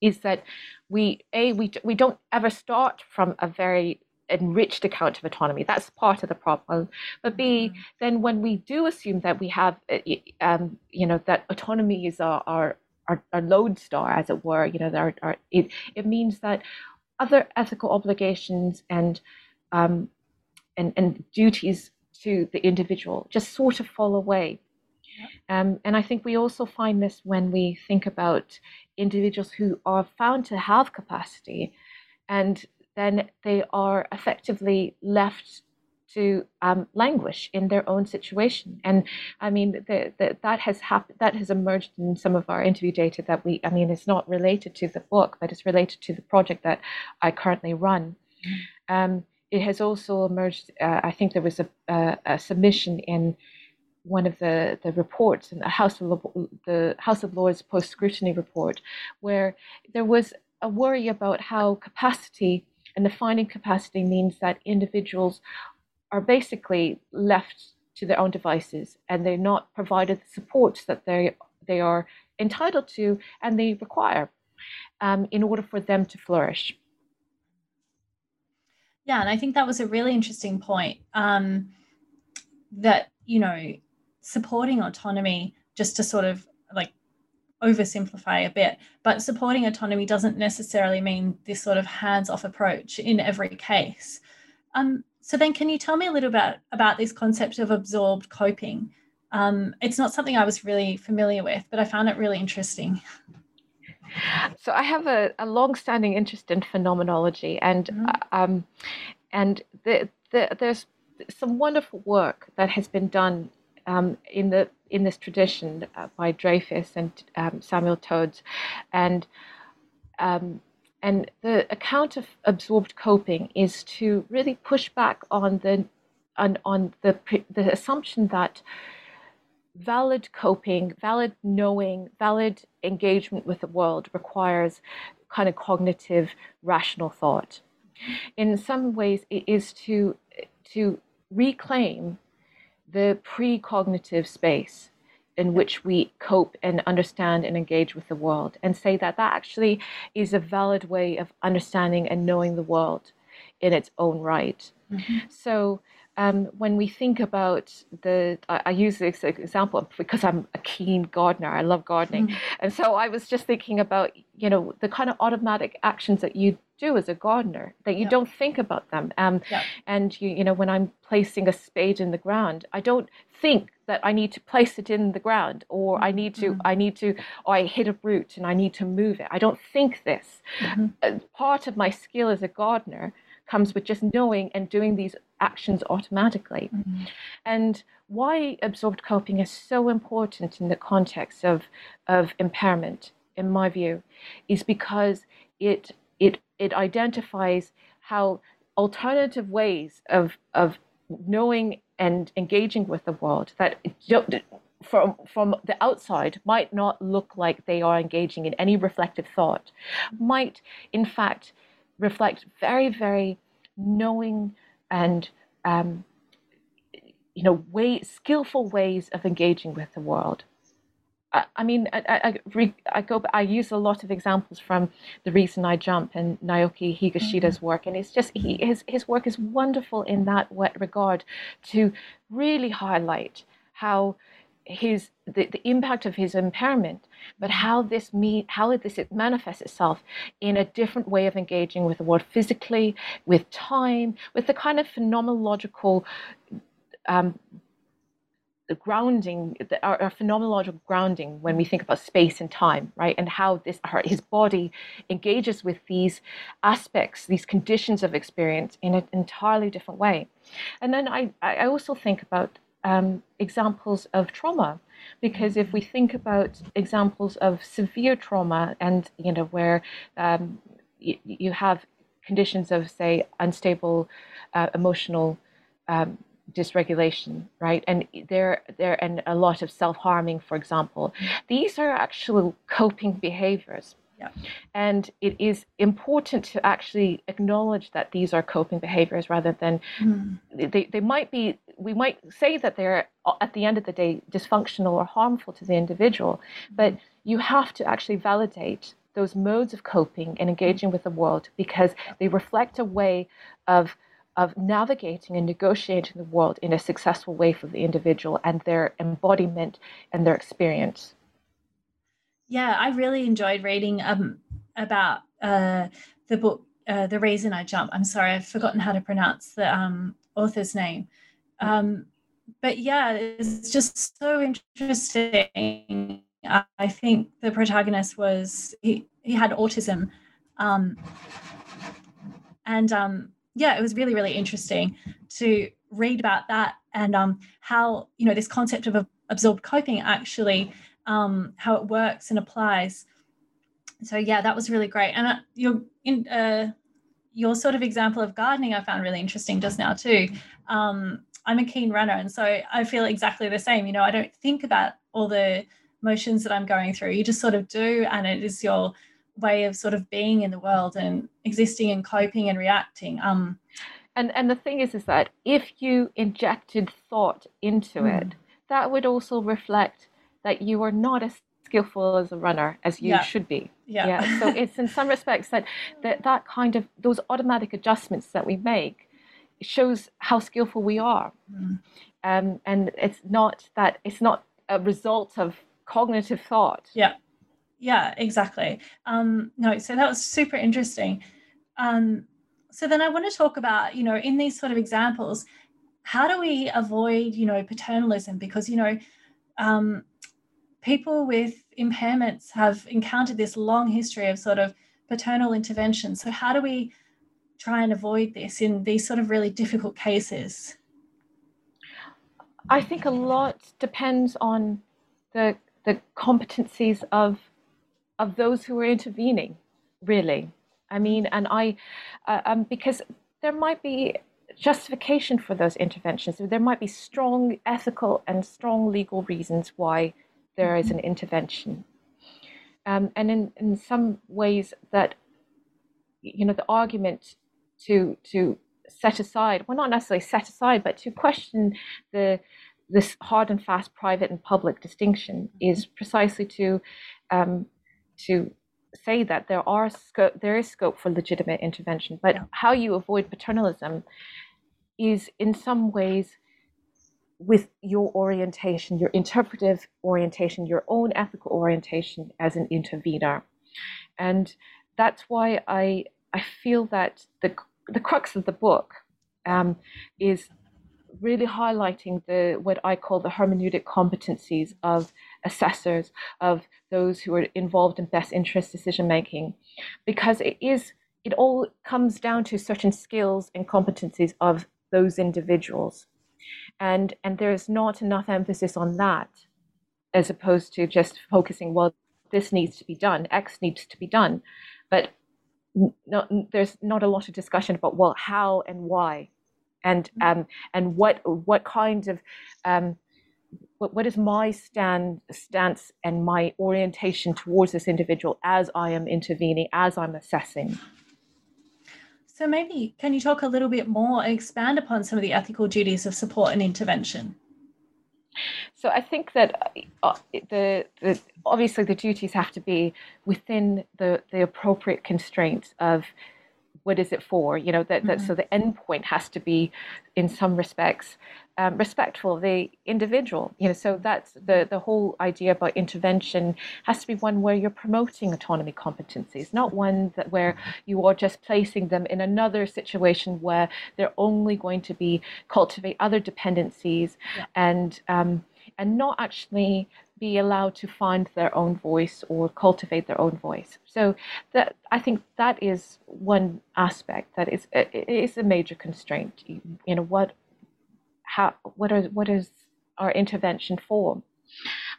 is that we a we we don't ever start from a very enriched account of autonomy. That's part of the problem. But B, mm-hmm. then when we do assume that we have, uh, um, you know, that autonomy is our, our our, our lodestar, as it were. You know, our, our, it, it means that other ethical obligations and, um, and, and duties to the individual just sort of fall away. Um, and I think we also find this when we think about individuals who are found to have capacity and then they are effectively left to um, languish in their own situation. And I mean, the, the, that has happened. That has emerged in some of our interview data. That we, I mean, it's not related to the book, but it's related to the project that I currently run. Um, it has also emerged. Uh, I think there was a, a, a, submission in one of the, the reports in the House of the House of Lords post scrutiny report, where there was a worry about how capacity and the finding capacity means that individuals are basically left to their own devices and they're not provided the support that they they are entitled to and they require um, in order for them to flourish. Yeah, and I think that was a really interesting point. Um, that you know, supporting autonomy, just to sort of like oversimplify a bit, but supporting autonomy doesn't necessarily mean this sort of hands-off approach in every case. Um, so then, can you tell me a little bit about this concept of absorbed coping? Um, it's not something I was really familiar with, but I found it really interesting. So I have a, a long-standing interest in phenomenology, and mm-hmm. um, and the, the, there's some wonderful work that has been done um, in the in this tradition uh, by Dreyfus and um, Samuel Todes, and um, and the account of absorbed coping is to really push back on the on, on the the assumption that valid coping, valid knowing, valid engagement with the world requires kind of cognitive, rational thought. in some ways, it is to to reclaim the precognitive space in which we cope and understand and engage with the world and say that that actually is a valid way of understanding and knowing the world in its own right. Mm-hmm. So um, when we think about the, I, I, use this example because I'm a keen gardener. I love gardening, mm-hmm. and so I was just thinking about you know the kind of automatic actions that you do as a gardener that you yeah. don't think about them. Um, yeah. And you you know when I'm placing a spade in the ground, I don't think that I need to place it in the ground or I need to mm-hmm. I need to or I hit a root and I need to move it. I don't think this. Mm-hmm. Part of my skill as a gardener comes with just knowing and doing these actions automatically. Mm-hmm. And why absorbed coping is so important in the context of, of impairment, in my view, is because it it it identifies how alternative ways of of knowing and engaging with the world that from from the outside might not look like they are engaging in any reflective thought might in fact reflect very, very knowing and um, you know way skillful ways of engaging with the world. I, I mean, I, I, I, go. I use a lot of examples from the reason I jump and Naoki Higashida's mm-hmm. work, and it's just he, his his work is wonderful in that regard to really highlight how his the, the impact of his impairment, but how this me how this it manifests itself in a different way of engaging with the world physically, with time, with the kind of phenomenological um, the grounding, the, our, our, phenomenological grounding when we think about space and time, right? And how this his body engages with these aspects, these conditions of experience in an entirely different way. And then I, I also think about um, examples of trauma because if we think about examples of severe trauma and you know where um, y- you have conditions of say unstable uh, emotional um, dysregulation right and there there and a lot of self-harming for example these are actual coping behaviors yeah. And it is important to actually acknowledge that these are coping behaviors rather than mm. they, they might be, we might say that they're at the end of the day dysfunctional or harmful to the individual, but hmm. you have to actually validate those modes of coping and engaging with the world because they reflect a way of of navigating and negotiating the world in a successful way for the individual and their embodiment and their experience. Yeah, I really enjoyed reading um, about uh, the book, uh, The Reason I Jump. I'm sorry, I've forgotten how to pronounce the um, author's name. Um, but yeah, it's just so interesting. I think the protagonist was, he, he had autism. Um, and um, yeah, it was really, really interesting to read about that and um, how, you know, this concept of absorbed coping actually um, how it works and applies. So yeah, that was really great. And uh, your in uh, your sort of example of gardening, I found really interesting just now too. Um, I'm a keen runner, and so I feel exactly the same. You know, I don't think about all the motions that I'm going through. You just sort of do, and it is your way of sort of being in the world and existing and coping and reacting. Um, and and the thing is, is that if you injected thought into mm. it, that would also reflect that you are not as skillful as a runner as you yeah. should be. Yeah. yeah. So [laughs] it's in some respects that, that that kind of those automatic adjustments that we make shows how skillful we are. Mm. Um, and it's not that it's not a result of cognitive thought. Yeah. Yeah, exactly. Um, no, so that was super interesting. Um, so then I want to talk about, you know, in these sort of examples, how do we avoid, you know, paternalism? Because, you know, um, people with impairments have encountered this long history of sort of paternal intervention. So, how do we try and avoid this in these sort of really difficult cases? I think a lot depends on the the competencies of of those who are intervening. Really, I mean, and I, uh, um, because there might be justification for those interventions. There might be strong ethical and strong legal reasons why there is an intervention. Um, and in, in some ways that, you know, the argument to to set aside, well, not necessarily set aside, but to question the this hard and fast private and public distinction is precisely to um, to say that there are scope, there is scope for legitimate intervention, but yeah. how you avoid paternalism is in some ways with your orientation, your interpretive orientation, your own ethical orientation as an intervener, and that's why I I feel that the the crux of the book um, is really highlighting the what I call the hermeneutic competencies of assessors, of those who are involved in best interest decision making, because it is it all comes down to certain skills and competencies of those individuals, and and there's not enough emphasis on that, as opposed to just focusing well this needs to be done, X needs to be done, but not, there's not a lot of discussion about well how and why. And mm-hmm. um, and what what kind of um, what, what is my stand stance and my orientation towards this individual as I am intervening, as I'm assessing. So maybe can you talk a little bit more and expand upon some of the ethical duties of support and intervention? So I think that uh, the, the obviously the duties have to be within the the appropriate constraints of what is it for? You know, that, that mm-hmm. so the end point has to be, in some respects, um, respectful of the individual. You know, so that's the the whole idea about intervention has to be one where you're promoting autonomy competencies, not one that where you are just placing them in another situation where they're only going to be cultivate other dependencies yeah. and um, and not actually be allowed to find their own voice or cultivate their own voice. So that I think that is one aspect that is is a major constraint. You know what how what are what is our intervention for?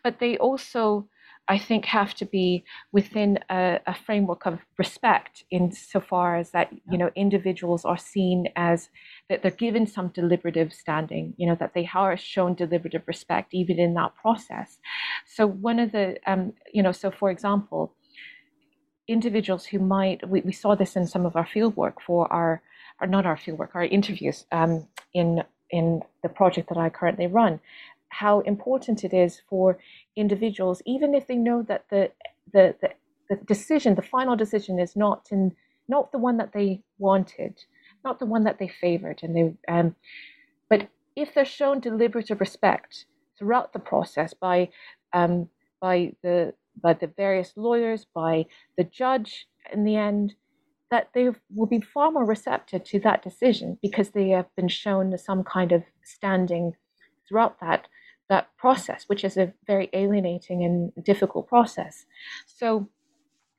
But they also I think have to be within a, a, framework of respect insofar as that you know individuals are seen as that they're given some deliberative standing you know that they are shown deliberative respect even in that process so one of the um, you know so for example individuals who might we, we saw this in some of our fieldwork for our or not our fieldwork our interviews um, in in the project that I currently run how important it is for individuals, even if they know that the the, the, the decision, the final decision, is not in not the one that they wanted, not the one that they favored, and they um, but if they're shown deliberative respect throughout the process by um, by the by the various lawyers, by the judge in the end, that they will be far more receptive to that decision because they have been shown some kind of standing throughout that that process, which is a very alienating and difficult process. So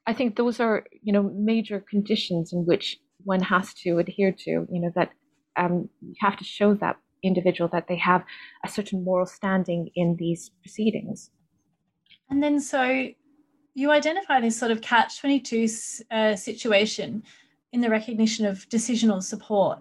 I think those are, you know, major conditions in which one has to adhere to, you know, that um, you have to show that individual that they have a certain moral standing in these proceedings. And then so you identify this sort of catch 22 uh, situation in the recognition of decisional support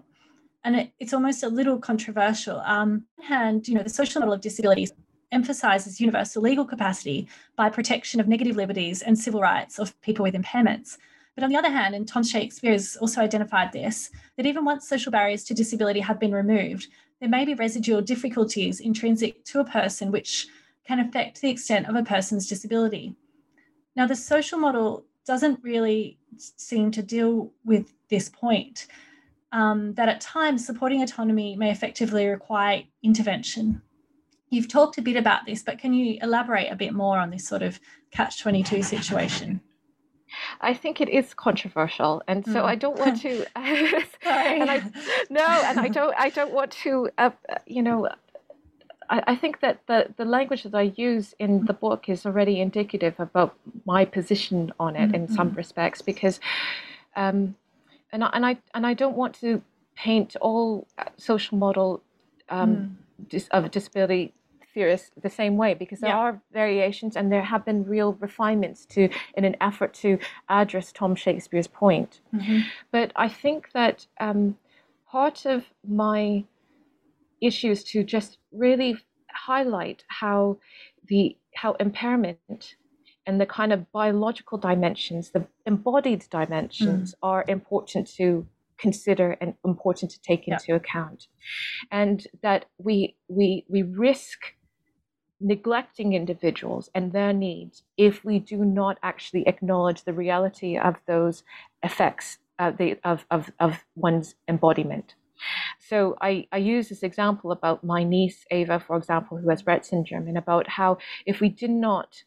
and it, it's almost a little controversial. Um, and you know, the social model of disabilities emphasizes universal legal capacity by protection of negative liberties and civil rights of people with impairments. But on the other hand, and Tom Shakespeare has also identified this, that even once social barriers to disability have been removed, there may be residual difficulties intrinsic to a person which can affect the extent of a person's disability. Now, the social model doesn't really seem to deal with this point um, that at times supporting autonomy may effectively require intervention. You've talked a bit about this, but can you elaborate a bit more on this sort of catch 22 situation? I think it is controversial, and so mm. I don't want to. [laughs] [laughs] and I, no, and I don't. I don't want to. Uh, you know, I, I, think that the the language that I use in the book is already indicative about my position on it mm-hmm. in some respects, because um, and I, and I and I don't want to paint all social model um, mm. dis, of disability theorists the same way because there yeah. are variations and there have been real refinements to in an effort to address Tom Shakespeare's point. Mm-hmm. But I think that um, part of my issue is to just really highlight how the how impairment and the kind of biological dimensions, the embodied dimensions, mm. are important to consider and important to take into account and that we we we risk neglecting individuals and their needs if we do not actually acknowledge the reality of those effects uh, the, of, of, of one's embodiment. So I, I use this example about my niece Ava, for example, who has Rett syndrome, and about how if we did not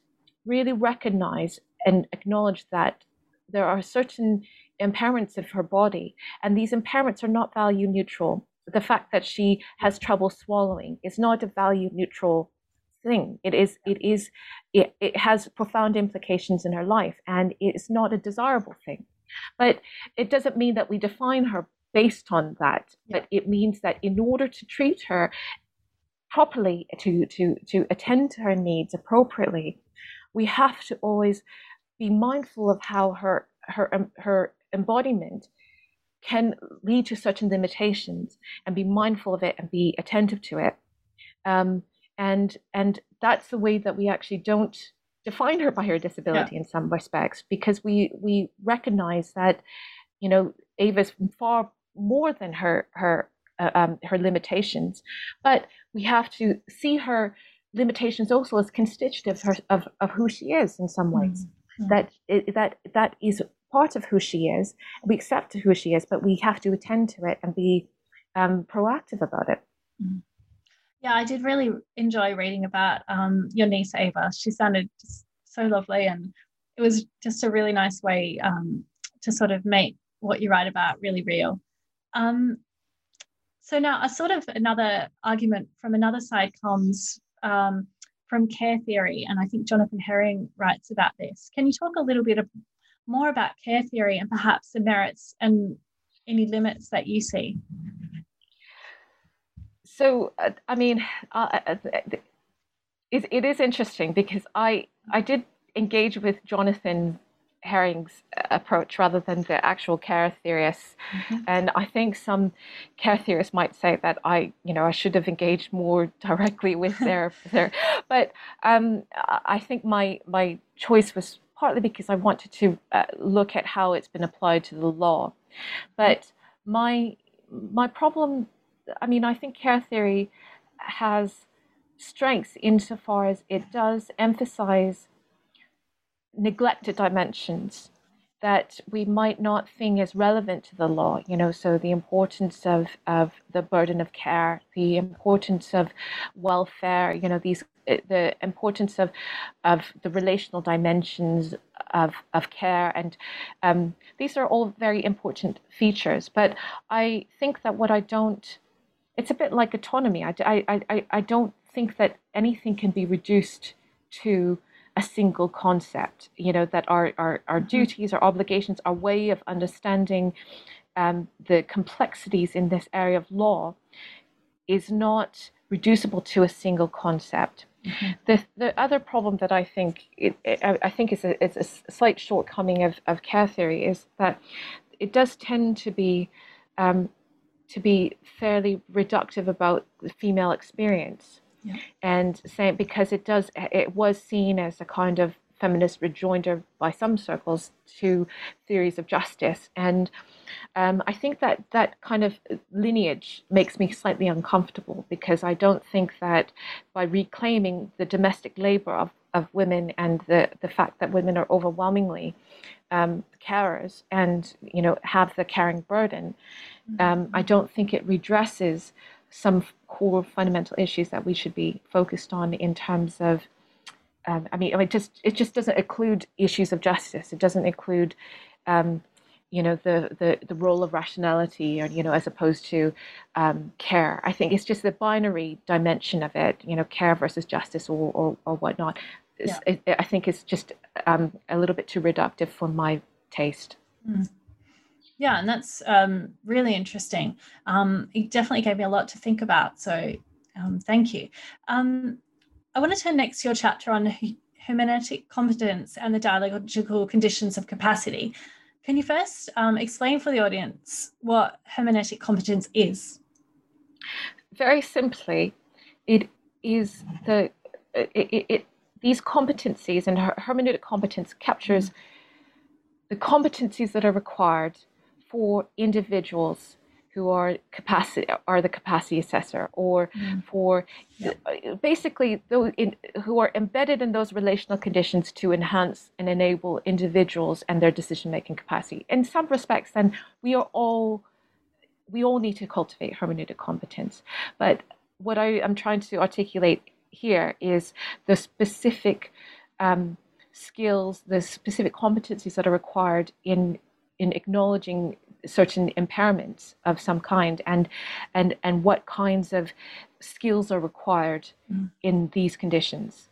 really recognize and acknowledge that there are certain impairments of her body, and these impairments are not value neutral. The fact that she has trouble swallowing is not a value neutral thing. It is, it is, it, it has profound implications in her life, and it's not a desirable thing. But it doesn't mean that we define her based on that. Yeah. But it means that in order to treat her properly, to to to attend to her needs appropriately, we have to always be mindful of how her her um, her embodiment can lead to certain limitations and be mindful of it and be attentive to it um, and and that's the way that we actually don't define her by her disability yeah. in some respects because we we recognize that you know Ava's far more than her her uh, um, her limitations, but we have to see her limitations also as constitutive of, her, of, of who she is in some ways. Mm-hmm. That that that is part of who she is. We accept who she is, but we have to attend to it and be um, proactive about it. Mm-hmm. Yeah, I did really enjoy reading about um, your niece Ava. She sounded just so lovely, and it was just a really nice way um, to sort of make what you write about really real. Um, so now, a sort of another argument from another side comes um, from care theory, and I think Jonathan Herring writes about this. Can you talk a little bit more about care theory and perhaps the merits and any limits that you see? so uh, I mean, uh, uh, it, it is interesting because I I did engage with Jonathan Herring's approach rather than the actual care theorists. Mm-hmm. And I think some care theorists might say that I, you know, I should have engaged more [laughs] directly with [laughs] their their. But um, I think my my choice was partly because I wanted to uh, look at how it's been applied to the law. But my my problem I mean, I think care theory has strengths insofar as it does emphasize neglected dimensions that we might not think as relevant to the law you know so the importance of of the burden of care the importance of welfare you know these eh, the importance of of the relational dimensions of of care and um, these are all very important features but i think that what i don't it's a bit like autonomy. I, I, I, I don't think that anything can be reduced to a single concept. You know, that our, our, our mm-hmm. duties, our obligations, our way of understanding um, the complexities in this area of law is not reducible to a single concept. Mm-hmm. The, the other problem that I think it, it, I think is a, it's a slight shortcoming of, of care theory is that it does tend to be um, to be fairly reductive about the female experience. Yeah. And saying because it does, it was seen as a kind of feminist rejoinder by some circles to theories of justice. And um, I think that that kind of lineage makes me slightly uncomfortable because I don't think that by reclaiming the domestic labor of, of women and the, the fact that women are overwhelmingly um, carers and you know have the caring burden, um, I don't think it redresses some core fundamental issues that we should be focused on in terms of. Um, I mean, I mean, just it just doesn't include issues of justice. It doesn't include, um, you know, the, the the role of rationality, or you know, as opposed to um, care. I think it's just the binary dimension of it. You know, care versus justice, or or, or whatnot. Yeah. It, I think it's just um, a little bit too reductive for my taste. Mm. Yeah, and that's um, really interesting. Um, it definitely gave me a lot to think about. So um, thank you. Um, I want to turn next to your chapter on hermeneutic competence and the dialogical conditions of capacity. Can you first um, explain for the audience what hermeneutic competence is? Very simply, it is the it, it, it these competencies and hermeneutic competence captures the competencies that are required for individuals who are capacity are the capacity assessor or mm. for yep. Uh, basically those in, who are embedded in those relational conditions to enhance and enable individuals and their decision making capacity in some respects then we are all we all need to cultivate hermeneutic competence but what i am trying to articulate here is the specific um, skills the specific competencies that are required in in acknowledging certain impairments of some kind and and and what kinds of skills are required mm. in these conditions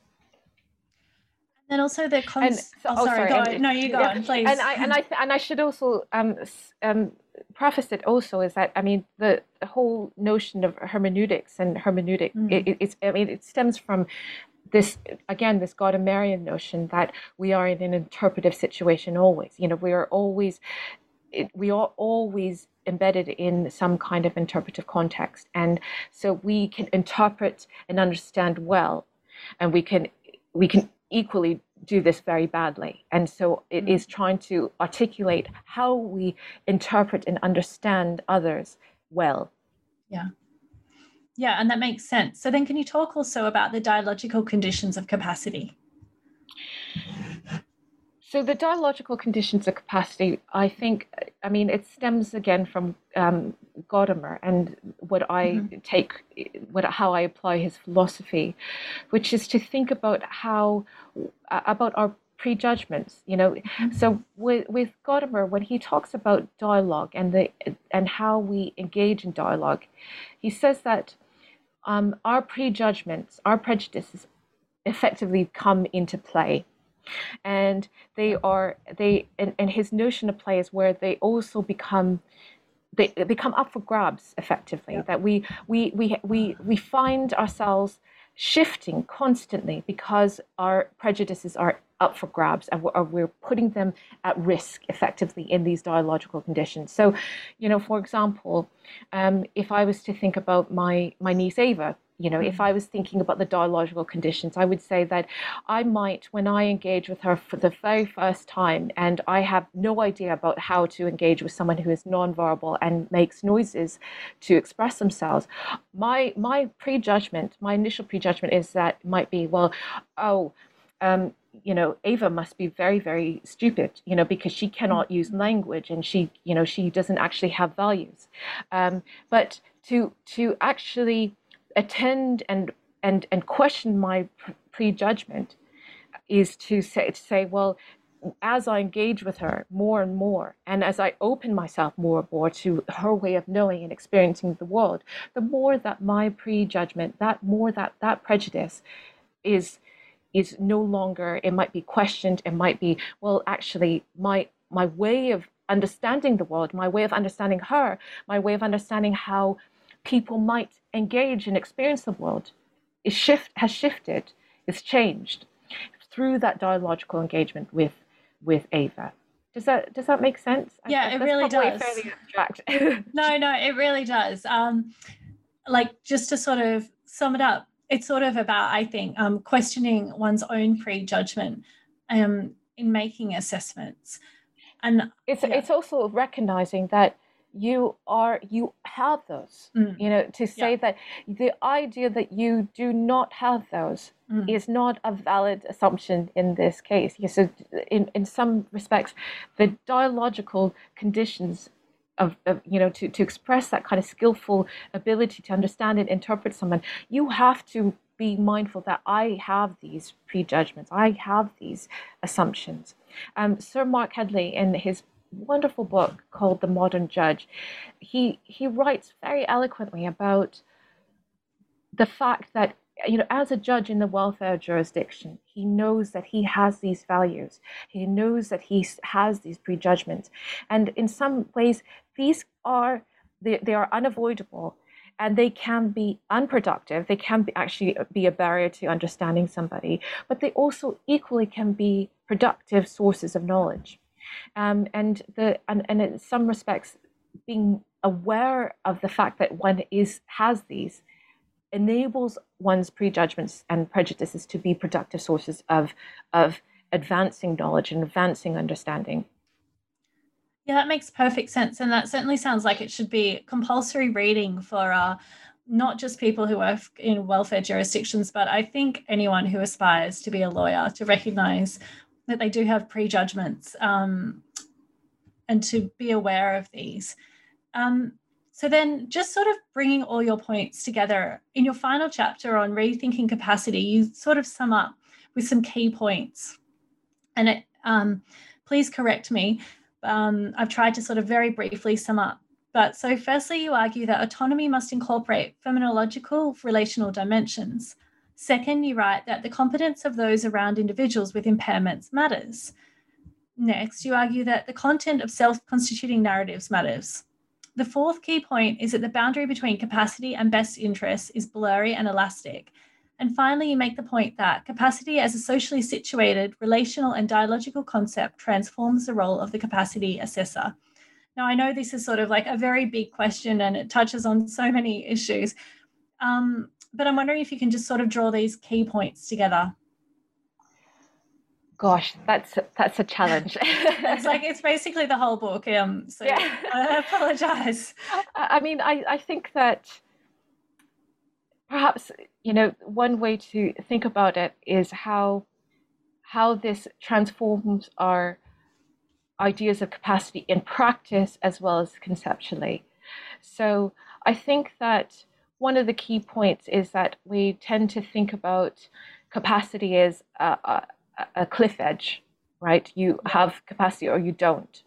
and also the cons- so, oh, oh, sorry, sorry. no you go yeah. on please and i and i and i should also um, um, preface it also is that i mean the, the whole notion of hermeneutics and hermeneutic mm. it, it's i mean it stems from this again this Gadamer notion that we are in an interpretive situation always you know we are always we are always embedded in some kind of interpretive context. And so we can interpret and understand well, and we can we can equally do this very badly. And so it is mm. trying to articulate how we interpret and understand others well. Yeah. Yeah, and that makes sense. So then can you talk also about the dialogical conditions of capacity? So the dialogical conditions of capacity, I think, I mean, it stems again from um, Gadamer and what I mm-hmm. take, what how I apply his philosophy, which is to think about how about our prejudgments. You know, mm-hmm. so with with Gadamer, when he talks about dialogue and the and how we engage in dialogue, he says that um, our prejudgments, our prejudices, effectively come into play and they are they and, and his notion of play is where they also become they, they become up for grabs effectively yeah. that we we we we we find ourselves shifting constantly because our prejudices are up for grabs and we're, we're putting them at risk effectively in these dialogical conditions so you know for example um, if i was to think about my my niece ava you know, if mm. I was thinking about the dialogical conditions, I would say that I might, when I engage with her for the very first time, and I have no idea about how to engage with someone who is nonverbal and makes noises to express themselves, my my prejudgment, my initial prejudgment is that might be, well, oh, um, you know, Ava must be very, very stupid, you know, because she cannot use mm. language and she, you know, she doesn't actually have values. Um, but to to actually attend and and and question my prejudgment is to say to say well as I engage with her more and more, and as I open myself more and more to her way of knowing and experiencing the world, the more that my prejudgment, that more that that prejudice, is is no longer. It might be questioned. It might be well, actually, my my way of understanding the world, my way of understanding her, my way of understanding how people might engage and experience the world is shift has shifted, is changed through that dialogical engagement with with Ava. Does that does that make sense? Yeah, it really does. [laughs] no, no, it really does. Um, like just to sort of sum it up, it's sort of about I think um, questioning one's own prejudgment um, in making assessments, and it's yeah. it's also recognizing that you are you have those mm. you know to say yeah. that the idea that you do not have those mm. is not a valid assumption in this case so in, in some respects the dialogical conditions of, of, you know to, to express that kind of skillful ability to understand and interpret someone you have to be mindful that i have these prejudgments i have these assumptions um, sir Mark Hedley in his wonderful book called The Modern Judge. He he writes very eloquently about the fact that you know as a judge in the welfare jurisdiction he knows that he has these values. He knows that he has these prejudgments. And in some ways these are they, they are unavoidable and they can be unproductive. They can be actually be a barrier to understanding somebody but they also equally can be productive sources of knowledge. Um, and the and, and in some respects, being aware of the fact that one is has these enables one's prejudgments and prejudices to be productive sources of of advancing knowledge and advancing understanding. Yeah, that makes perfect sense. And that certainly sounds like it should be compulsory reading for uh, not just people who work in welfare jurisdictions, but I think anyone who aspires to be a lawyer to recognize that they do have prejudgments um, and to be aware of these. Um, so then, just sort of bringing all your points together in your final chapter on rethinking capacity, you sort of sum up with some key points. And it, um, please correct me um, I've tried to sort of very briefly sum up. But so, firstly, you argue that autonomy must incorporate phenomenological relational dimensions. Second, you write that the competence of those around individuals with impairments matters. Next, you argue that the content of self constituting narratives matters. The fourth key point is that the boundary between capacity and best interests is blurry and elastic, and finally, you make the point that capacity as a socially situated, relational, and dialogical concept transforms the role of the capacity assessor. Now, I know this is sort of like a very big question and it touches on so many issues, um, but I'm wondering if you can just sort of draw these key points together. Gosh, that's that's a challenge. [laughs] it's like it's basically the whole book. Um, so yeah. [laughs] I apologize. I mean, I, I think that perhaps you know one way to think about it is how how this transforms our ideas of capacity in practice as well as conceptually so i think that one of the key points is that we tend to think about capacity as a, a, a cliff edge right? You have capacity or you don't.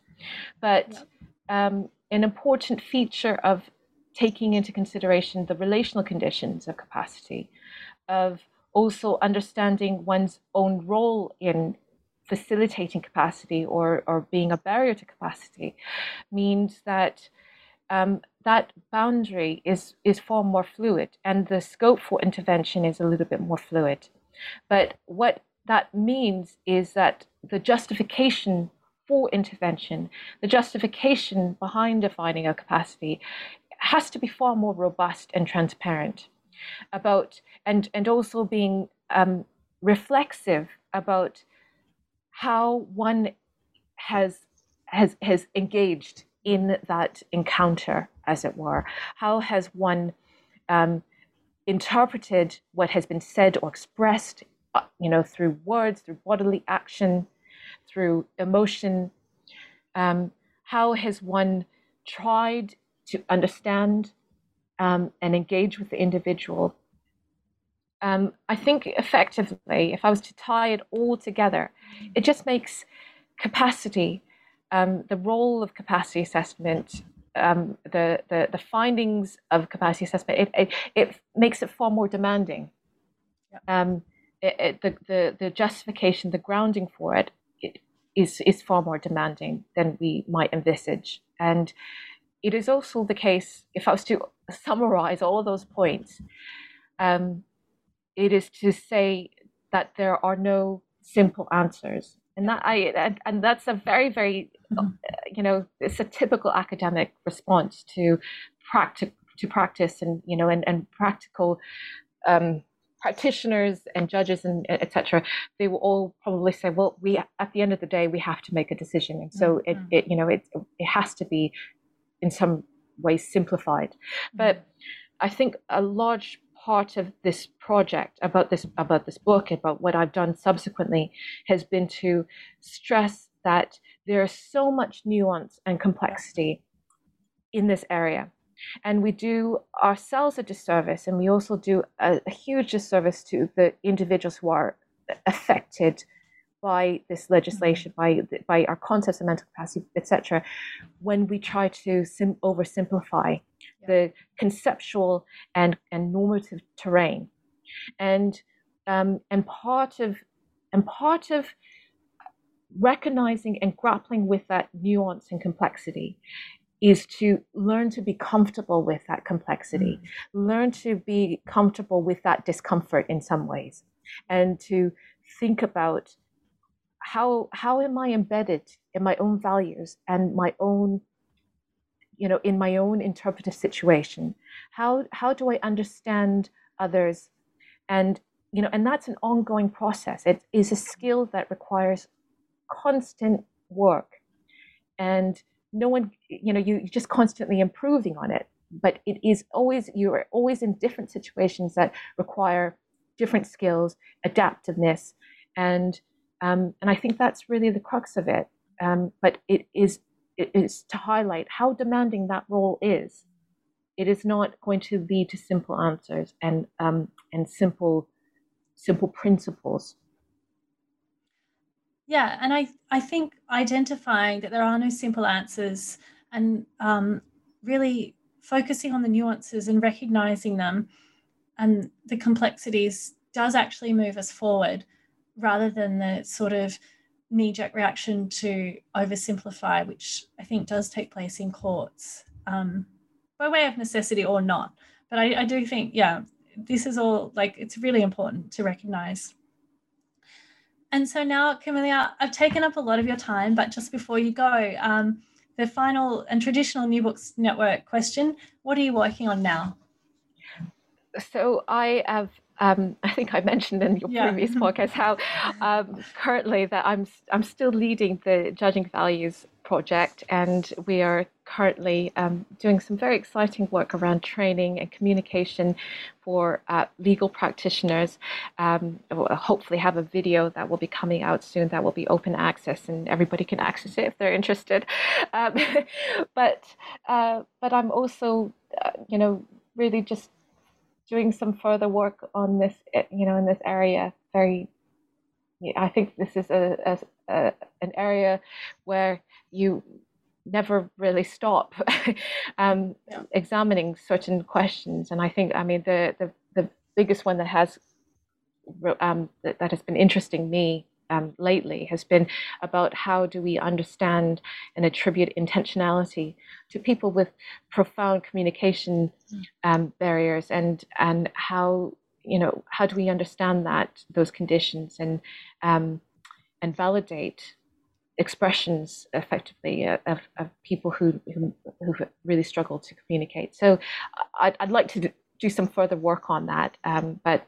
But um, an important feature of taking into consideration the relational conditions of capacity, of also understanding one's own role in facilitating capacity or, or being a barrier to capacity means that um, that boundary is, is far more fluid and the scope for intervention is a little bit more fluid. But what that means is that the justification for intervention, the justification behind defining a capacity has to be far more robust and transparent about and and also being um, reflexive about how one has has has engaged in that encounter as it were. How has one um, interpreted what has been said or expressed you know through words through bodily action through emotion um, how has one tried to understand um, and engage with the individual. Um, I think effectively, if I was to tie it all together, it just makes capacity, um, the role of capacity assessment, um, the, the, the findings of capacity assessment, it, it, it makes it far more demanding. Um, it, it, the, the, the justification, the grounding for it, it is, is far more demanding than we might envisage. And it is also the case, if I was to [laughs] summarize all those points, um, it is to say that there are no simple answers. And that I and, and that's a very very mm-hmm. you know it's a typical academic response to practice to practice and you know and, and practical um, practitioners and judges and etc they will all probably say well we at the end of the day we have to make a decision and so mm-hmm. it, it you know it it has to be in some ways simplified. Mm-hmm. But I think a large part of this project about this about this book about what I've done subsequently has been to stress that there is so much nuance and complexity in this area and we do ourselves a disservice and we also do a, a huge disservice to the individuals who are affected by this legislation, mm-hmm. by by our concepts of mental capacity, etc., when we try to sim- oversimplify yeah. the conceptual and and normative terrain, and um, and part of and part of recognizing and grappling with that nuance and complexity is to learn to be comfortable with that complexity, mm. learn to be comfortable with that discomfort in some ways, and to think about how how am I embedded in my own values and my own you know in my own interpretive situation? How how do i understand others? And you know and that's an ongoing process. It is a skill that requires constant work. And no one, you know, you just constantly improving on it. But it is always, you're always in different situations that require different skills, adaptiveness, and um, and I think that's really the crux of it. Um, but it is it is to highlight how demanding that role is. It is not going to lead to simple answers and um, and simple simple principles. Yeah, and I I think identifying that there are no simple answers and um, really focusing on the nuances and recognizing them and the complexities does actually move us forward rather than the sort of knee jerk reaction to oversimplify, which I think does take place in courts um, by way of necessity or not. But I, I do think, yeah, this is all like it's really important to recognize. And so now, Camillia, I've taken up a lot of your time, but just before you go, um, the final and traditional New Books Network question what are you working on now? So I have um, [laughs] I think I mentioned in your yeah. previous [laughs] podcast how um, currently that I'm I'm still leading the Judging Values project, and we are currently um, doing some very exciting work around training and communication for uh, legal practitioners. Um, we'll hopefully, have a video that will be coming out soon that will be open access, and everybody can access it if they're interested. Um, [laughs] but uh, but I'm also, uh, you know, really just doing some further work on this, eh, you know, in this area. Very, I think this is a, a, a an area where you never really stop [laughs] um, yeah. examining certain questions. And I think, I mean, the the, the biggest one that has um, that, that has been interesting me um, lately has been about how do we understand and attribute intentionality to people with profound communication mm. um, barriers and and how you know how do we understand that those conditions and um, and validate expressions effectively of, of people who, who who really struggle to communicate so I'd, I'd like to do some further work on that um, but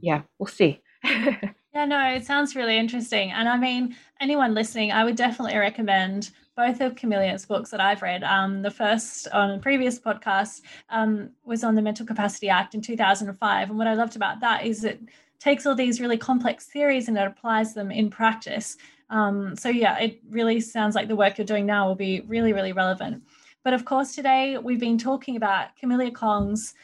yeah we'll see [laughs] Yeah, no, it sounds really interesting. And I mean, anyone listening, I would definitely recommend both of Camillia's books that I've read. Um, the first on a previous podcast um, was on the Mental Capacity Act in 2005. And what I loved about that is it takes all these really complex theories and it applies them in practice. Um, so, yeah, it really sounds like the work you're doing now will be really, really relevant. But of course, today we've been talking about Camillia Kong's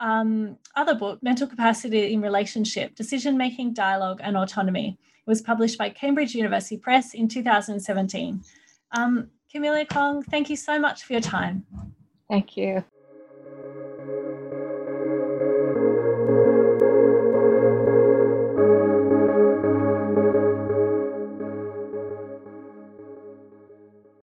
um, other book, Mental Capacity in Relationship Decision Making, Dialogue, and Autonomy. It was published by Cambridge University Press in 2017. Um, Camillia Kong, thank you so much for your time. Thank you.